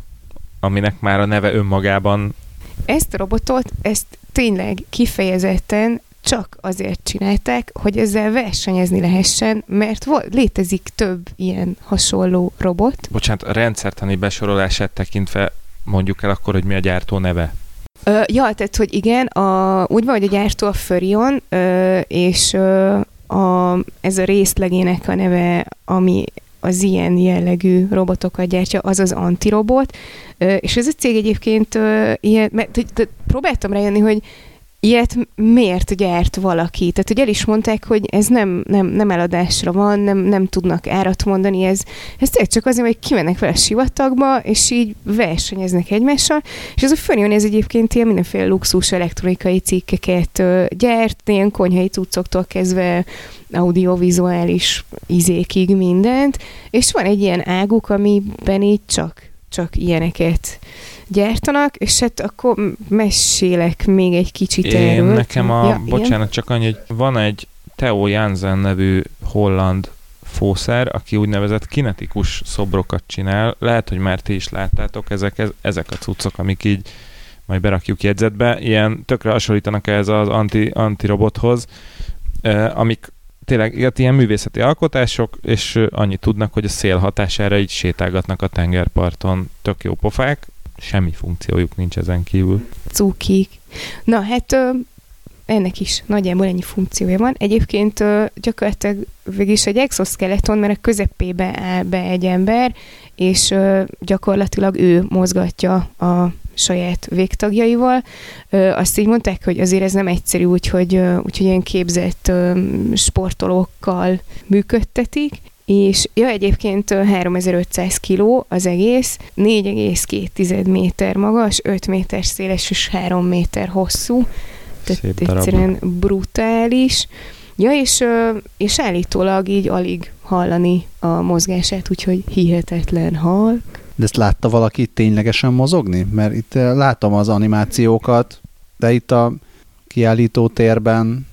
aminek már a neve önmagában... Ezt a robotot, ezt tényleg kifejezetten csak azért csinálták, hogy ezzel versenyezni lehessen, mert volt, létezik több ilyen hasonló robot. Bocsánat, a rendszertani besorolását tekintve mondjuk el akkor, hogy mi a gyártó neve. Ö, ja, tehát, hogy igen, a, úgy van, hogy a gyártó a Furion, ö, és ö, a, ez a részlegének a neve, ami az ilyen jellegű robotokat gyártja, az az antirobot, és ez a cég egyébként ilyen, mert próbáltam rájönni, hogy ilyet miért gyárt valaki? Tehát, hogy el is mondták, hogy ez nem, nem, nem eladásra van, nem, nem tudnak árat mondani, ez, ez tényleg csak azért, hogy kimennek vele sivatagba, és így versenyeznek egymással, és ez a Fönjön, ez egyébként ilyen mindenféle luxus elektronikai cikkeket gyárt, ilyen konyhai cuccoktól kezdve audiovizuális izékig mindent, és van egy ilyen águk, amiben így csak, csak ilyeneket gyártanak, és hát akkor mesélek még egy kicsit Én erről. Nekem a, ja, bocsánat, igen? csak annyi, hogy van egy Theo Jansen nevű holland fószer, aki úgynevezett kinetikus szobrokat csinál. Lehet, hogy már ti is láttátok, ezek, ezek a cuccok, amik így majd berakjuk jegyzetbe, ilyen tökre hasonlítanak ehhez az anti, antirobothoz, eh, amik tényleg ilyen művészeti alkotások, és annyit tudnak, hogy a szél hatására így sétálgatnak a tengerparton. Tök jó pofák, semmi funkciójuk nincs ezen kívül. Cukik. Na hát ö, ennek is nagyjából ennyi funkciója van. Egyébként ö, gyakorlatilag végig is egy exoskeleton, mert a közepébe áll be egy ember, és ö, gyakorlatilag ő mozgatja a saját végtagjaival. Ö, azt így mondták, hogy azért ez nem egyszerű, úgyhogy, úgyhogy ilyen képzett ö, sportolókkal működtetik, és ja, egyébként 3500 kiló az egész, 4,2 méter magas, 5 méter széles és 3 méter hosszú, tehát egyszerűen brutális. Ja, és, és állítólag így alig hallani a mozgását, úgyhogy hihetetlen halk. De ezt látta valaki ténylegesen mozogni? Mert itt látom az animációkat, de itt a kiállító térben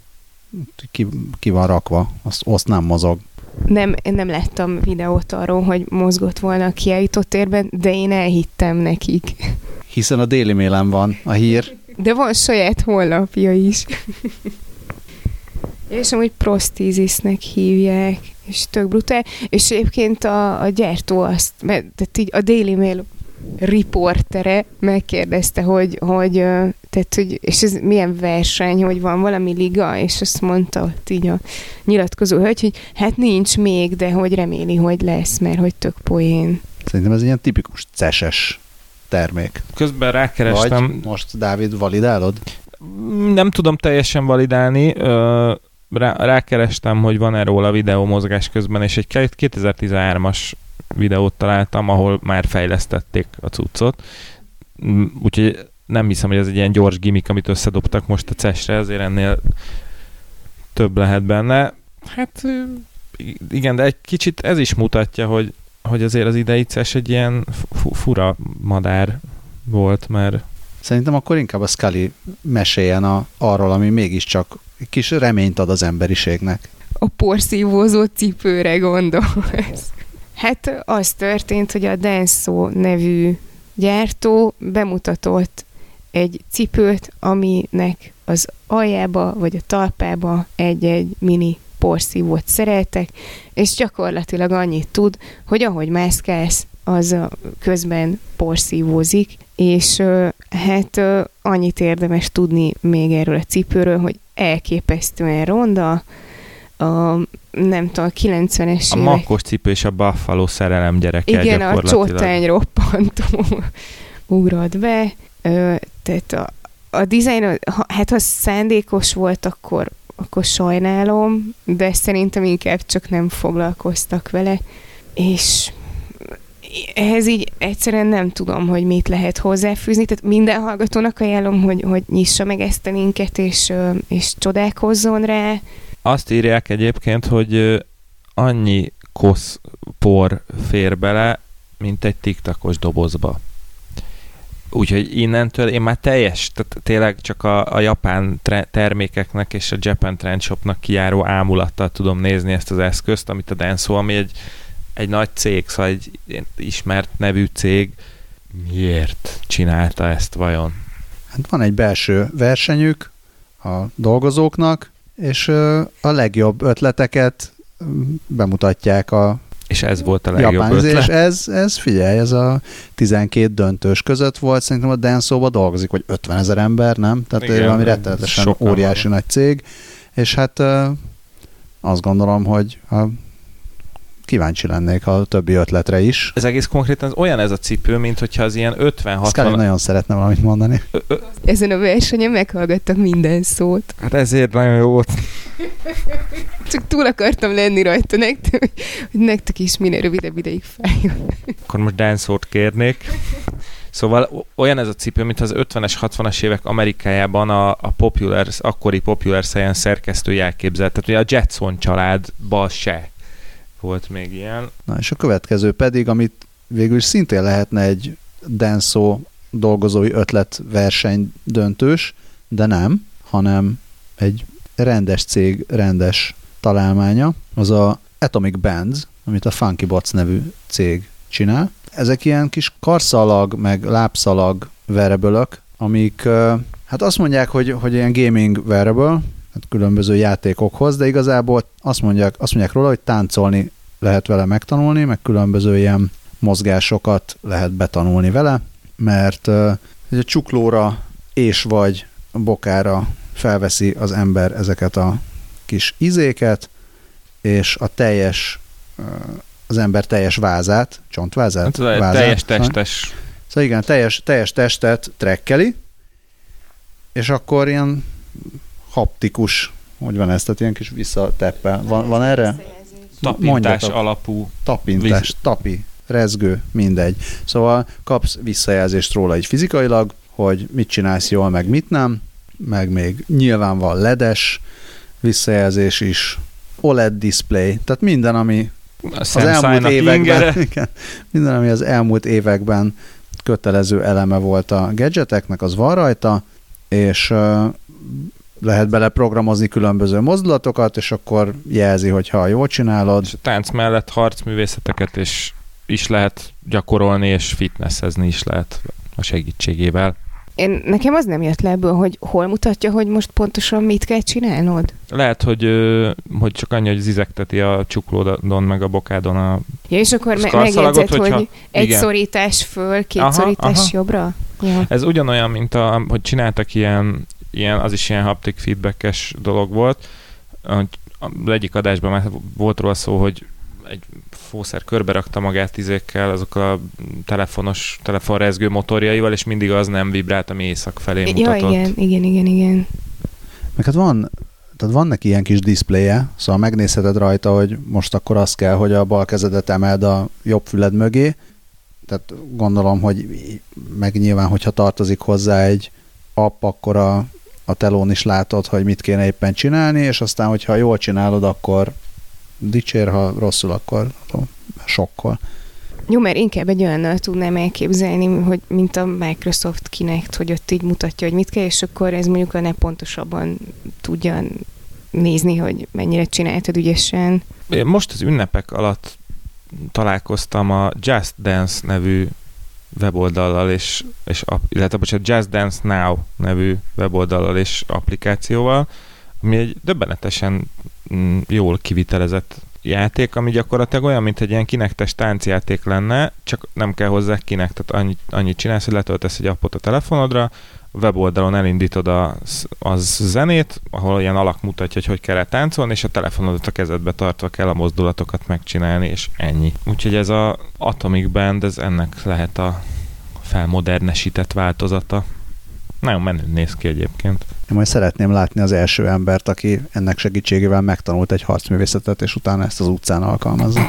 ki, ki van rakva, azt, azt nem mozog. Nem, nem láttam videót arról, hogy mozgott volna a kiállított térben, de én elhittem nekik. Hiszen a Daily Mail-en van a hír. De van saját honlapja is. és amúgy Prosthesis-nek hívják, és tök brutál. És egyébként a, a gyártó azt, mert tehát így a Daily Mail riportere megkérdezte, hogy, hogy, tehát, hogy, és ez milyen verseny, hogy van valami liga, és azt mondta ott így a nyilatkozó hölgy, hogy hát nincs még, de hogy reméli, hogy lesz, mert hogy tök poén. Szerintem ez egy ilyen tipikus ceses termék. Közben rákerestem. Vagy most, Dávid, validálod? Nem tudom teljesen validálni. Rá, rákerestem, hogy van-e róla videó mozgás közben, és egy 2013-as videót találtam, ahol már fejlesztették a cuccot. Mm, úgyhogy nem hiszem, hogy ez egy ilyen gyors gimmick, amit összedobtak most a CES-re, ezért ennél több lehet benne. Hát igen, de egy kicsit ez is mutatja, hogy, hogy azért az idei CES egy ilyen fura madár volt, mert Szerintem akkor inkább a Scully meséljen a, arról, ami mégiscsak kis reményt ad az emberiségnek. A porszívózó cipőre gondolsz. Hát az történt, hogy a Denso nevű gyártó bemutatott egy cipőt, aminek az aljába vagy a talpába egy-egy mini porszívót szereltek, és gyakorlatilag annyit tud, hogy ahogy mászkálsz, az közben porszívózik, és hát annyit érdemes tudni még erről a cipőről, hogy elképesztően ronda, a nem tudom, a 90-es évek. A makkos cipő és a Buffalo szerelem gyereke Igen, a csótány roppantó ugrott be. Ö, tehát a, a dizájn, ha, hát ha szándékos volt, akkor, akkor sajnálom, de szerintem inkább csak nem foglalkoztak vele. És ehhez így egyszerűen nem tudom, hogy mit lehet hozzáfűzni, tehát minden hallgatónak ajánlom, hogy, hogy nyissa meg ezt a linket, és, és csodálkozzon rá, azt írják egyébként, hogy annyi kosz por fér bele, mint egy tiktakos dobozba. Úgyhogy innentől én már teljes, tehát tényleg csak a, a japán tre- termékeknek és a Japan Trend Shopnak kijáró ámulattal tudom nézni ezt az eszközt, amit a Denso, ami egy, egy nagy cég, szóval egy ismert nevű cég, miért csinálta ezt vajon? Hát van egy belső versenyük a dolgozóknak, és a legjobb ötleteket bemutatják a és ez volt a legjobb japán, ötlet. És ez, ez, figyelj, ez a 12 döntős között volt, szerintem a Denso-ba dolgozik, vagy 50 ezer ember, nem? Tehát Igen, valami rettenetesen óriási van. nagy cég, és hát azt gondolom, hogy a kíváncsi lennék a többi ötletre is. Ez egész konkrétan olyan ez a cipő, mint hogyha az ilyen 50-60... Scully nagyon szeretne valamit mondani. Ezen a versenyen meghallgattak minden szót. Hát ezért nagyon jó volt. Csak túl akartam lenni rajta nektek, hogy nektek is minél rövidebb ideig feljön. Akkor most dance kérnék. Szóval olyan ez a cipő, mint az 50-es, 60-as évek Amerikájában a, a popular, akkori Popular Science szerkesztője elképzelt. Tehát ugye a Jetson családban se volt még ilyen. Na és a következő pedig, amit végül szintén lehetne egy Denso dolgozói ötletverseny döntős, de nem, hanem egy rendes cég rendes találmánya, az a Atomic Bands, amit a Funky Bots nevű cég csinál. Ezek ilyen kis karszalag, meg lábszalag wearable amik hát azt mondják, hogy, hogy ilyen gaming wearable, különböző játékokhoz, de igazából azt mondják, azt mondják róla, hogy táncolni lehet vele megtanulni, meg különböző ilyen mozgásokat lehet betanulni vele, mert uh, a csuklóra és vagy bokára felveszi az ember ezeket a kis izéket, és a teljes, az ember teljes vázát, csontvázát? Hát, vázát, teljes testes. Szóval igen, teljes, teljes testet trekkeli, és akkor ilyen haptikus, hogy van ez, tehát ilyen kis visszateppel. Van, van erre? Tapintás Mondjatok. alapú. Tapintás, tapi, rezgő, mindegy. Szóval kapsz visszajelzést róla egy fizikailag, hogy mit csinálsz jól, meg mit nem, meg még nyilván van ledes visszajelzés is, OLED display, tehát minden, ami az elmúlt években, igen, minden, ami az elmúlt években kötelező eleme volt a gadgeteknek, az van rajta, és lehet bele programozni különböző mozdulatokat, és akkor jelzi, hogy ha jól csinálod. És a tánc mellett harcművészeteket is, is lehet gyakorolni, és fitnessezni is lehet a segítségével. Én, nekem az nem jött le ebből, hogy hol mutatja, hogy most pontosan mit kell csinálnod. Lehet, hogy, hogy csak annyi, hogy zizegteti a csuklódon meg a bokádon a Ja, és akkor me- megjegyzett, hogyha, hogy egy igen. szorítás föl, két aha, szorítás aha. jobbra? Ja. Ez ugyanolyan, mint a, hogy csináltak ilyen, ilyen, az is ilyen haptic feedbackes dolog volt. Az egyik adásban már volt róla szó, hogy egy fószer körbe rakta magát tizékkel, azok a telefonos, telefonrezgő motorjaival, és mindig az nem vibrált, ami éjszak felé mutatott. Ja, igen, igen, igen, igen. Meg hát van, tehát van neki ilyen kis diszpléje, szóval megnézheted rajta, hogy most akkor az kell, hogy a bal kezedet emeld a jobb füled mögé, tehát gondolom, hogy meg nyilván, hogyha tartozik hozzá egy app, akkor a, a telón is látod, hogy mit kéne éppen csinálni, és aztán, hogyha jól csinálod, akkor dicsér, ha rosszul, akkor sokkol. Jó, mert inkább egy olyannal tudnám elképzelni, hogy mint a Microsoft Kinect, hogy ott így mutatja, hogy mit kell, és akkor ez mondjuk a ne pontosabban tudja nézni, hogy mennyire csináltad ügyesen. Most az ünnepek alatt találkoztam a Just Dance nevű weboldallal, és, és illetve bocsánat, Just Dance Now nevű weboldallal és applikációval, ami egy döbbenetesen mm, jól kivitelezett játék, ami gyakorlatilag olyan, mint egy ilyen kinektes táncjáték lenne, csak nem kell hozzá kinek, tehát annyit, annyit csinálsz, hogy letöltesz egy appot a telefonodra, weboldalon elindítod a, az zenét, ahol ilyen alak mutatja, hogy hogy kell táncolni, és a telefonodat a kezedbe tartva kell a mozdulatokat megcsinálni, és ennyi. Úgyhogy ez a Atomic Band, ez ennek lehet a felmodernesített változata. Nagyon menő néz ki egyébként. Én majd szeretném látni az első embert, aki ennek segítségével megtanult egy harcművészetet, és utána ezt az utcán alkalmazza.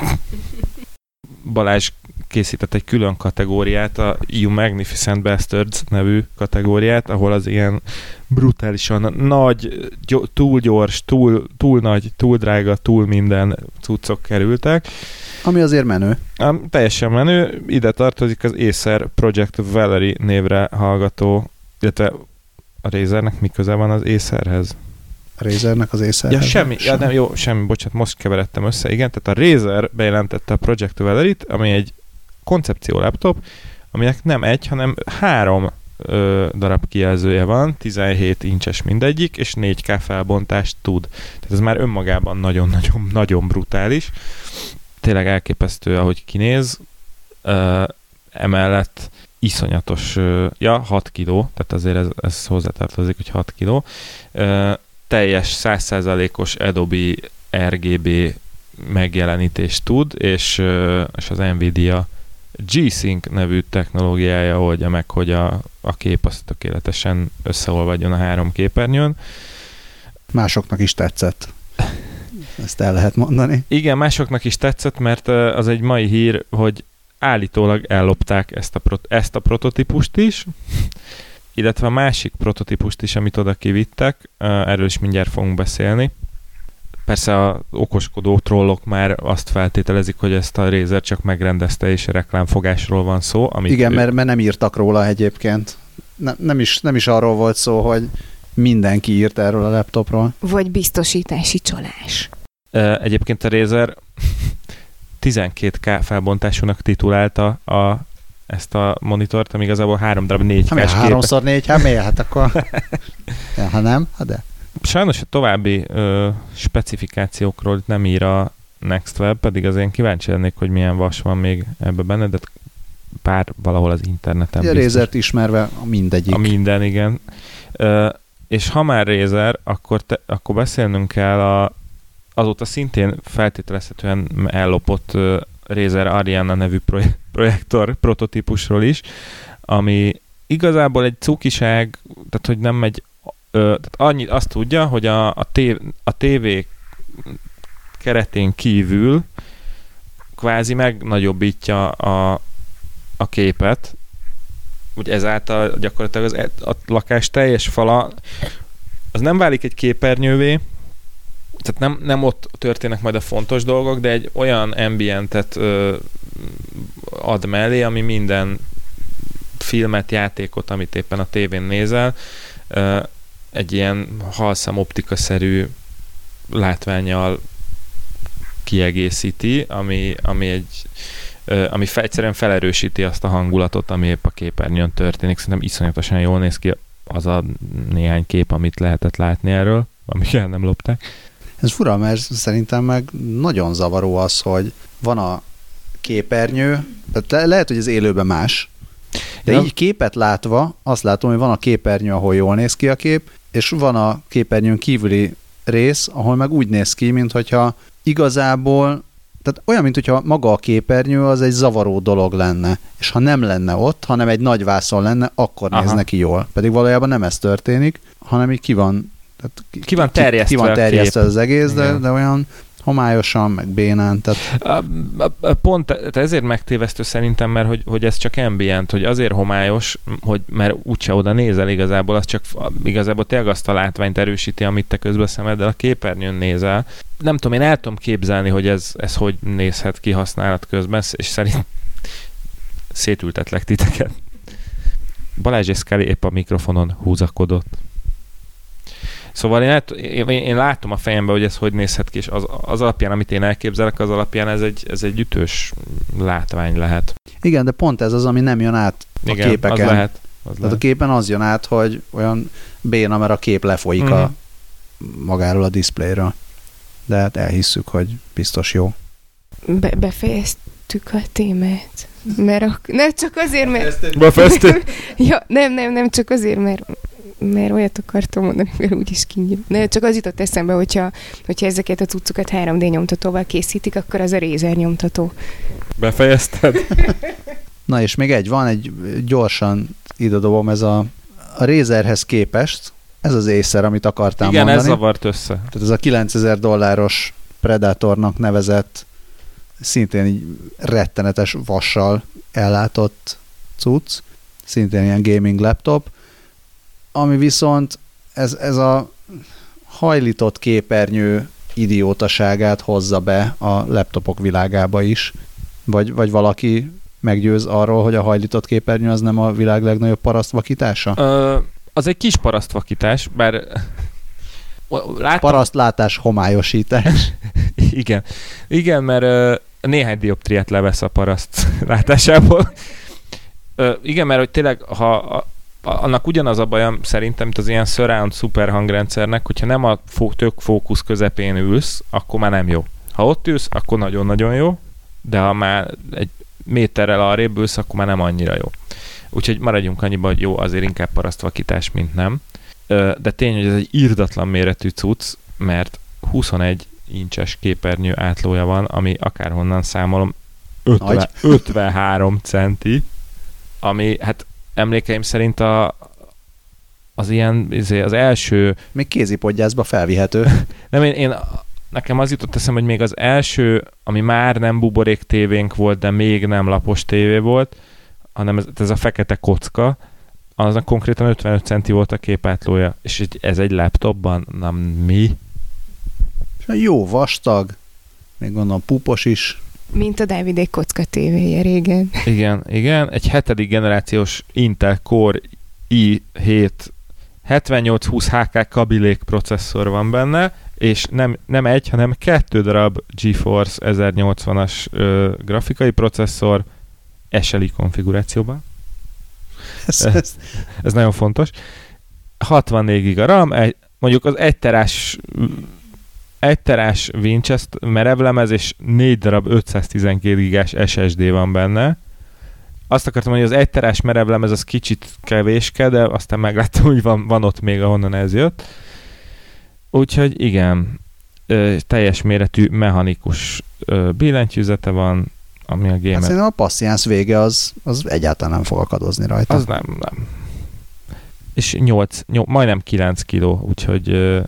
Balázs készített egy külön kategóriát, a You Magnificent Bastards nevű kategóriát, ahol az ilyen brutálisan nagy, túl gyors, túl, túl nagy, túl drága, túl minden cuccok kerültek. Ami azért menő. Um, teljesen menő. Ide tartozik az Acer Project Valerie névre hallgató, illetve a Razernek mi köze van az Acerhez? A Razernek az Acerhez? Ja, semmi, ja, nem, jó, semmi, bocsánat, most keveredtem össze, igen, tehát a Razer bejelentette a Project Valerie-t, ami egy koncepció laptop, aminek nem egy, hanem három ö, darab kijelzője van, 17 incses mindegyik, és 4K felbontást tud. Tehát ez már önmagában nagyon-nagyon nagyon brutális. Tényleg elképesztő, ahogy kinéz. Ö, emellett iszonyatos, ö, ja, 6 kiló, tehát azért ez, ez hozzátartozik, hogy 6 kiló. Ö, teljes 100%-os Adobe RGB megjelenítést tud, és, és az Nvidia G-Sync nevű technológiája oldja meg, hogy a, a kép az tökéletesen összeolvadjon a három képernyőn. Másoknak is tetszett. Ezt el lehet mondani. Igen, másoknak is tetszett, mert az egy mai hír, hogy állítólag ellopták ezt a, pro- ezt a prototípust is, illetve a másik prototípust is, amit oda kivittek, erről is mindjárt fogunk beszélni. Persze a okoskodó trollok már azt feltételezik, hogy ezt a Razer csak megrendezte, és reklámfogásról van szó. Amit Igen, ő... mert, mert nem írtak róla egyébként. Ne, nem, is, nem is arról volt szó, hogy mindenki írt erről a laptopról. Vagy biztosítási csalás. Egyébként a Razer 12K felbontásúnak titulálta a, ezt a monitort, ami igazából 3 darab 4 k 3 x 4 hát miért? Hát akkor... ja, ha nem, ha de. Sajnos a további ö, specifikációkról nem ír a Next Web, pedig az én kíváncsi lennék, hogy milyen vas van még ebbe benne, de pár valahol az interneten A Razer-t ismerve a mindegyik. A minden, igen. Ö, és ha már Razer, akkor, te, akkor beszélnünk kell a, azóta szintén feltételezhetően ellopott uh, Razer Ariana nevű projektor prototípusról is, ami igazából egy cukiság, tehát hogy nem egy ö, tehát annyit azt tudja, hogy a, a, tév, a TV keretén kívül kvázi megnagyobbítja a, a képet, úgy ezáltal gyakorlatilag az, e, a lakás teljes fala az nem válik egy képernyővé, tehát nem, nem ott történnek majd a fontos dolgok, de egy olyan ambientet ö, ad mellé, ami minden filmet, játékot, amit éppen a tévén nézel, ö, egy ilyen halszam optikaszerű látványjal kiegészíti, ami, ami egy ami fe, egyszerűen felerősíti azt a hangulatot, ami épp a képernyőn történik. Szerintem iszonyatosan jól néz ki az a néhány kép, amit lehetett látni erről, amik el nem lopták. Ez fura, mert szerintem meg nagyon zavaró az, hogy van a képernyő, tehát le- lehet, hogy az élőben más, de ja. így képet látva azt látom, hogy van a képernyő, ahol jól néz ki a kép, és van a képernyőn kívüli rész, ahol meg úgy néz ki, mintha igazából tehát olyan, mint hogyha maga a képernyő az egy zavaró dolog lenne, és ha nem lenne ott, hanem egy nagy vászon lenne, akkor Aha. néz neki jól. Pedig valójában nem ez történik, hanem így ki van, tehát ki, van terjesztve, ki van terjesztve az egész, de, de olyan homályosan, meg bénán. Tehát... A, a, a pont ezért megtévesztő szerintem, mert hogy, hogy ez csak ambient, hogy azért homályos, hogy mert úgyse oda nézel igazából, az csak igazából tényleg azt a látványt erősíti, amit te közben szemeddel a képernyőn nézel. Nem tudom, én el tudom képzelni, hogy ez, ez hogy nézhet ki használat közben, és szerint szétültetlek titeket. Balázs Eszkeli épp a mikrofonon húzakodott. Szóval én, én, én látom a fejembe, hogy ez hogy nézhet ki, és az, az alapján, amit én elképzelek, az alapján ez egy, ez egy ütős látvány lehet. Igen, de pont ez az, ami nem jön át a Igen, képeken. Az lehet. Az Tehát lehet. a képen az jön át, hogy olyan béna, mert a kép lefolyik mm. a, mhm. magáról a diszpléről. De hát elhisszük, hogy biztos jó. Be- befejeztük a témát. Mert a, nem csak azért, mert... Befejeztük? ja, nem, nem, nem csak azért, mert mert olyat akartam mondani, mert úgyis kinyíl. Ne, csak az jutott eszembe, hogyha, hogyha ezeket a cuccokat 3D nyomtatóval készítik, akkor az a Razer nyomtató. Befejezted? Na és még egy van, egy gyorsan ide dobom, ez a, a Razerhez képest, ez az észer, amit akartál Igen, mondani. Igen, ez zavart össze. Tehát ez a 9000 dolláros Predatornak nevezett, szintén így rettenetes vassal ellátott cucc, szintén ilyen gaming laptop, ami viszont ez, ez a hajlított képernyő idiótaságát hozza be a laptopok világába is, vagy, vagy valaki meggyőz arról, hogy a hajlított képernyő az nem a világ legnagyobb parasztvakítása? Ö, az egy kis parasztvakítás, bár láttam... Parasztlátás, homályosítás. Igen. Igen, mert ö, néhány dioptriát levesz a paraszt látásából. Igen, mert hogy tényleg, ha annak ugyanaz a bajom szerintem, mint az ilyen surround szuper hangrendszernek, hogyha nem a fó, tök fókusz közepén ülsz, akkor már nem jó. Ha ott ülsz, akkor nagyon-nagyon jó, de ha már egy méterrel arrébb ülsz, akkor már nem annyira jó. Úgyhogy maradjunk annyiba, hogy jó, azért inkább parasztvakítás, mint nem. De tény, hogy ez egy írdatlan méretű cucc, mert 21 incses képernyő átlója van, ami akárhonnan számolom 50, 53 centi, ami hát emlékeim szerint a, az ilyen, izé, az első... Még kézipodgyászba felvihető. Nem, én, én nekem az jutott eszem, hogy még az első, ami már nem buborék tévénk volt, de még nem lapos tévé volt, hanem ez, ez a fekete kocka, aznak konkrétan 55 centi volt a képátlója, és ez egy laptopban, nem mi? Jó vastag, még gondolom pupos is. Mint a Dávidék kocka tévéje régen. Igen, igen. Egy hetedik generációs Intel Core i7 7820 HK kabilék processzor van benne, és nem, nem egy, hanem kettő darab GeForce 1080-as ö, grafikai processzor SLI konfigurációban. Ez, ez, ez nagyon fontos. 64 giga RAM, egy, mondjuk az egy terás egy terás Winchester merevlemez, és négy darab 512 gigás SSD van benne. Azt akartam, hogy az egy terás merevlemez az kicsit kevéske, de aztán megláttam, hogy van, van ott még, ahonnan ez jött. Úgyhogy igen, ö, teljes méretű mechanikus ö, billentyűzete van, ami a gamer... Hát szerintem a passziánsz vége az, az egyáltalán nem fog akadozni rajta. Az nem, nem. És 8, 8 majdnem 9 kiló, úgyhogy ö,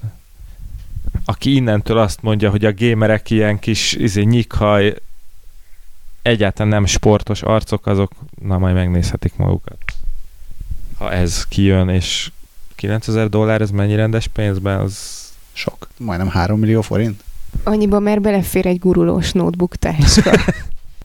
aki innentől azt mondja, hogy a gémerek ilyen kis izé, nyikhaj, egyáltalán nem sportos arcok, azok na majd megnézhetik magukat. Ha ez kijön, és 9000 dollár, ez mennyi rendes pénzben, az sok. Majdnem 3 millió forint? Annyiba már belefér egy gurulós notebook táska.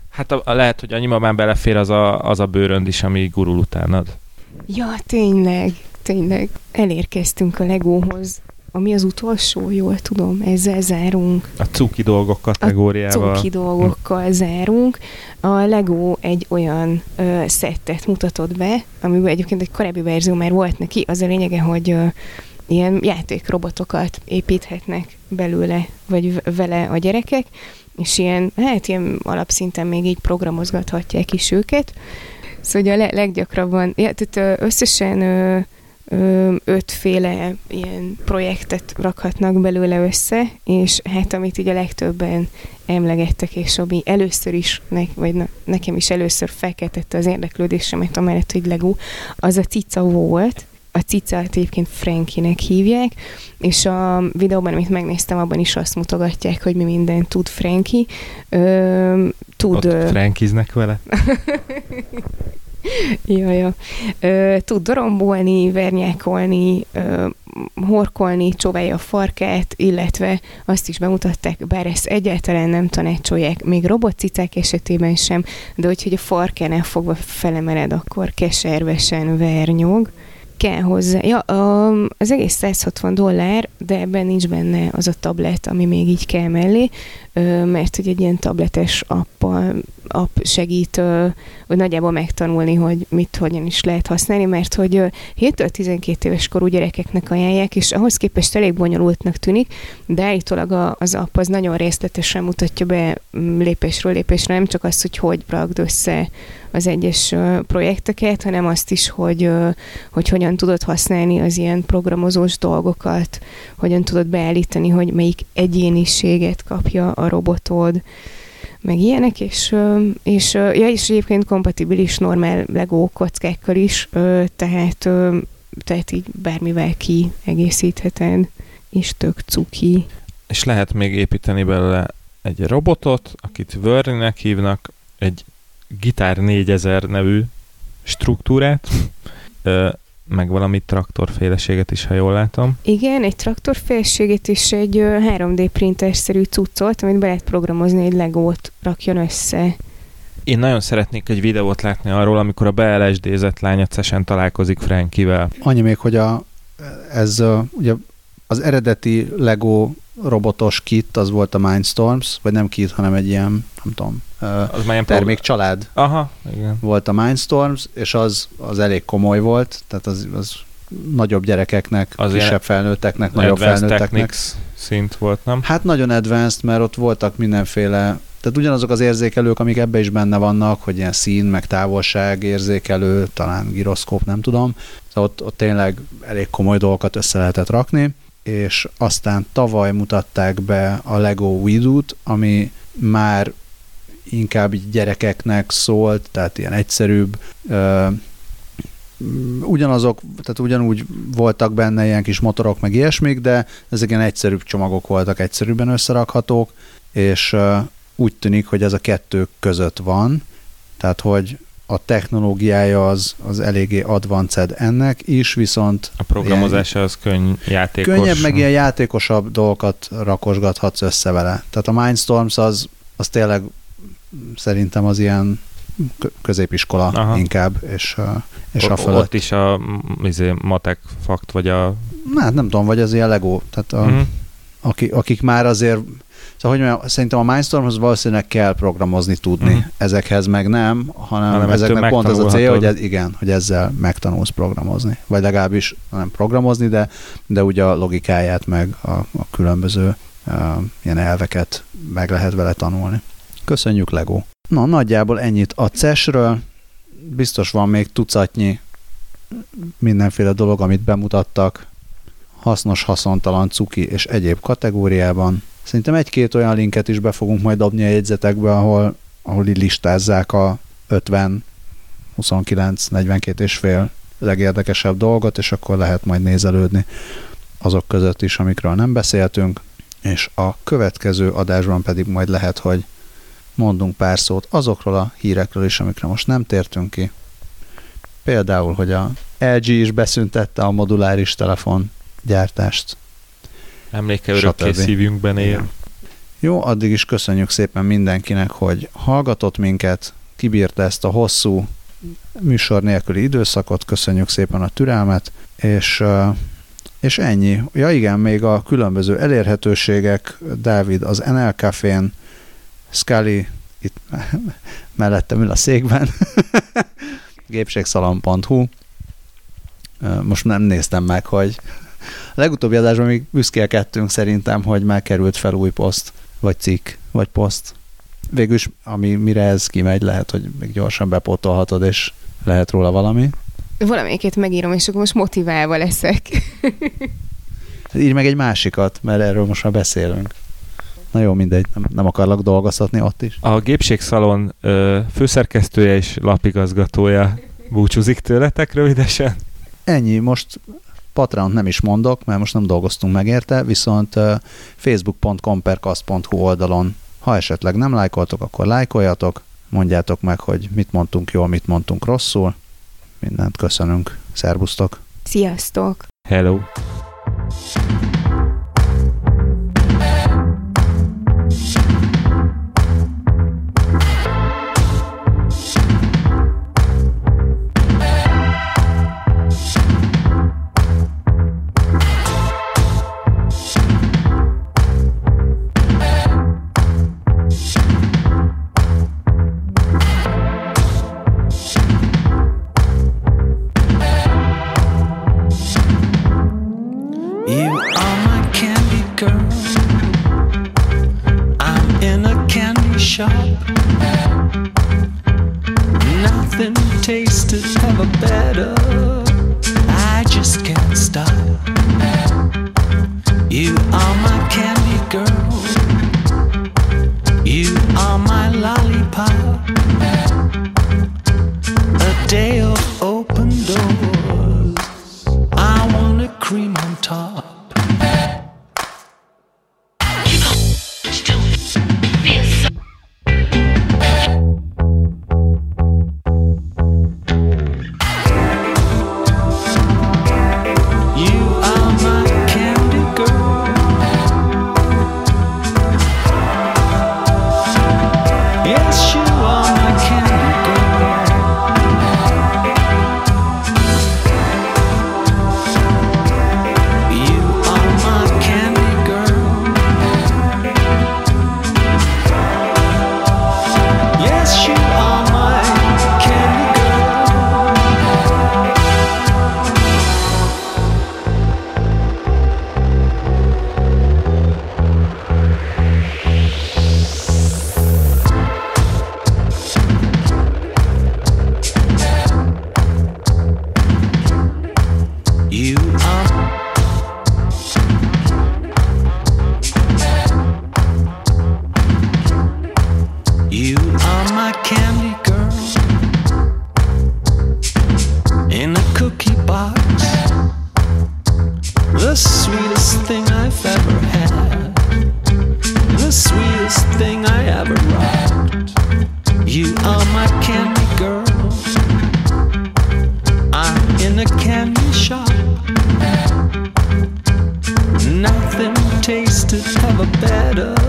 hát a, a, lehet, hogy annyiba már belefér az a, az a bőrönd is, ami gurul utánad. Ja, tényleg. tényleg elérkeztünk a Legóhoz. Ami az utolsó, jól tudom, ezzel zárunk. A cuki dolgok kategóriával. A cuki dolgokkal zárunk. A Lego egy olyan ö, szettet mutatott be, amiben egyébként egy korábbi verzió már volt neki. Az a lényege, hogy ö, ilyen játékrobotokat építhetnek belőle, vagy vele a gyerekek, és ilyen, hát ilyen alapszinten még így programozgathatják is őket. Szóval a le- leggyakrabban, ja, tehát összesen ö, ö, ötféle ilyen projektet rakhatnak belőle össze, és hát amit így a legtöbben emlegettek, és ami először is, ne, vagy na, nekem is először felkeltette az érdeklődésemet, amellett, hogy Lego, az a cica volt, a cicát egyébként Frankinek hívják, és a videóban, amit megnéztem, abban is azt mutogatják, hogy mi minden tud Franki. Ö, tud... Ott frankiznek vele? ja, ja. Ö, tud dorombolni, vernyákolni, ö, horkolni, csóválja a farkát, illetve azt is bemutatták, bár ezt egyáltalán nem tanácsolják, még robotcicák esetében sem, de hogyha a farkánál fogva felemeled, akkor keservesen vernyog kell hozzá. Ja, az egész 160 dollár, de ebben nincs benne az a tablet, ami még így kell mellé, mert hogy egy ilyen tabletes appal, app segít hogy nagyjából megtanulni, hogy mit hogyan is lehet használni, mert hogy 7-12 éves korú gyerekeknek ajánlják, és ahhoz képest elég bonyolultnak tűnik, de állítólag az app az nagyon részletesen mutatja be mm, lépésről lépésre, nem csak azt, hogy hogy ragd össze az egyes projekteket, hanem azt is, hogy, hogy hogyan tudod használni az ilyen programozós dolgokat, hogyan tudod beállítani, hogy melyik egyéniséget kapja a robotod, meg ilyenek, és, és, ja, és egyébként kompatibilis normál Lego kockákkal is, tehát, tehát így bármivel ki egészítheted, és tök cuki. És lehet még építeni belőle egy robotot, akit Wörninek hívnak, egy Gitár 4000 nevű struktúrát, meg valami traktorféleséget is, ha jól látom. Igen, egy traktorféleséget és egy 3D printerszerű cuccot, amit be lehet programozni, egy legót rakjon össze. Én nagyon szeretnék egy videót látni arról, amikor a BLSD-zett lány találkozik Frankivel. Annyi még, hogy a, ez ugye az eredeti Lego robotos kit, az volt a Mindstorms, vagy nem kit, hanem egy ilyen, nem tudom, az már termék család Aha, igen. volt a Mindstorms, és az, az elég komoly volt, tehát az, az nagyobb gyerekeknek, az kisebb felnőtteknek, nagyobb felnőtteknek. szint volt, nem? Hát nagyon advanced, mert ott voltak mindenféle tehát ugyanazok az érzékelők, amik ebbe is benne vannak, hogy ilyen szín, meg távolság érzékelő, talán gyroszkóp, nem tudom. Szóval ott, ott tényleg elég komoly dolgokat össze lehetett rakni és aztán tavaly mutatták be a Lego Widut, ami már inkább gyerekeknek szólt, tehát ilyen egyszerűbb, ugyanazok, tehát ugyanúgy voltak benne ilyen kis motorok, meg ilyesmik, de ezek ilyen egyszerűbb csomagok voltak, egyszerűbben összerakhatók, és úgy tűnik, hogy ez a kettő között van, tehát hogy a technológiája az, az eléggé advanced ennek is, viszont... A programozása az könny, játékos. Könnyebb, meg ilyen játékosabb dolgokat rakosgathatsz össze vele. Tehát a Mindstorms az, az tényleg szerintem az ilyen középiskola Aha. inkább, és, és o, a fölött. Ott is a izé, matek fakt, vagy a... Hát nem tudom, vagy az ilyen Lego. Tehát a, mm. akik, akik már azért Szóval, hogy mondjam, szerintem a Mindstormhoz valószínűleg kell programozni tudni, uh-huh. ezekhez meg nem, hanem, hanem ezeknek pont az a cél, hogy ez, igen, hogy ezzel megtanulsz programozni. Vagy legalábbis nem programozni, de, de ugye a logikáját meg a, a különböző uh, ilyen elveket meg lehet vele tanulni. Köszönjük, Lego! Na, nagyjából ennyit a CES-ről. Biztos van még tucatnyi mindenféle dolog, amit bemutattak, hasznos, haszontalan, cuki és egyéb kategóriában. Szerintem egy-két olyan linket is be fogunk majd dobni a jegyzetekbe, ahol, ahol így listázzák a 50, 29, 42 és fél legérdekesebb dolgot, és akkor lehet majd nézelődni azok között is, amikről nem beszéltünk, és a következő adásban pedig majd lehet, hogy mondunk pár szót azokról a hírekről is, amikre most nem tértünk ki. Például, hogy a LG is beszüntette a moduláris telefon gyártást. Emléke örökké szívünkben él. Igen. Jó, addig is köszönjük szépen mindenkinek, hogy hallgatott minket, kibírta ezt a hosszú műsor nélküli időszakot, köszönjük szépen a türelmet, és, és ennyi. Ja igen, még a különböző elérhetőségek, Dávid az NL Café-n, Scully itt mellettem ül a székben, gépségszalon.hu. Most nem néztem meg, hogy a legutóbbi adásban még büszkélkedtünk szerintem, hogy megkerült fel új poszt, vagy cikk, vagy poszt. Végülis, ami mire ez kimegy, lehet, hogy még gyorsan bepótolhatod, és lehet róla valami. Valamelyiket megírom, és akkor most motiválva leszek. Így meg egy másikat, mert erről most már beszélünk. Na jó, mindegy, nem, nem akarlak dolgoztatni ott is. A Gépségszalon ö, főszerkesztője és lapigazgatója búcsúzik tőletek rövidesen. Ennyi, most Patreon nem is mondok, mert most nem dolgoztunk meg érte, viszont facebook.com per oldalon, ha esetleg nem lájkoltok, akkor lájkoljatok, mondjátok meg, hogy mit mondtunk jól, mit mondtunk rosszul. Mindent köszönünk. Szervusztok! Sziasztok! Hello! Yes, you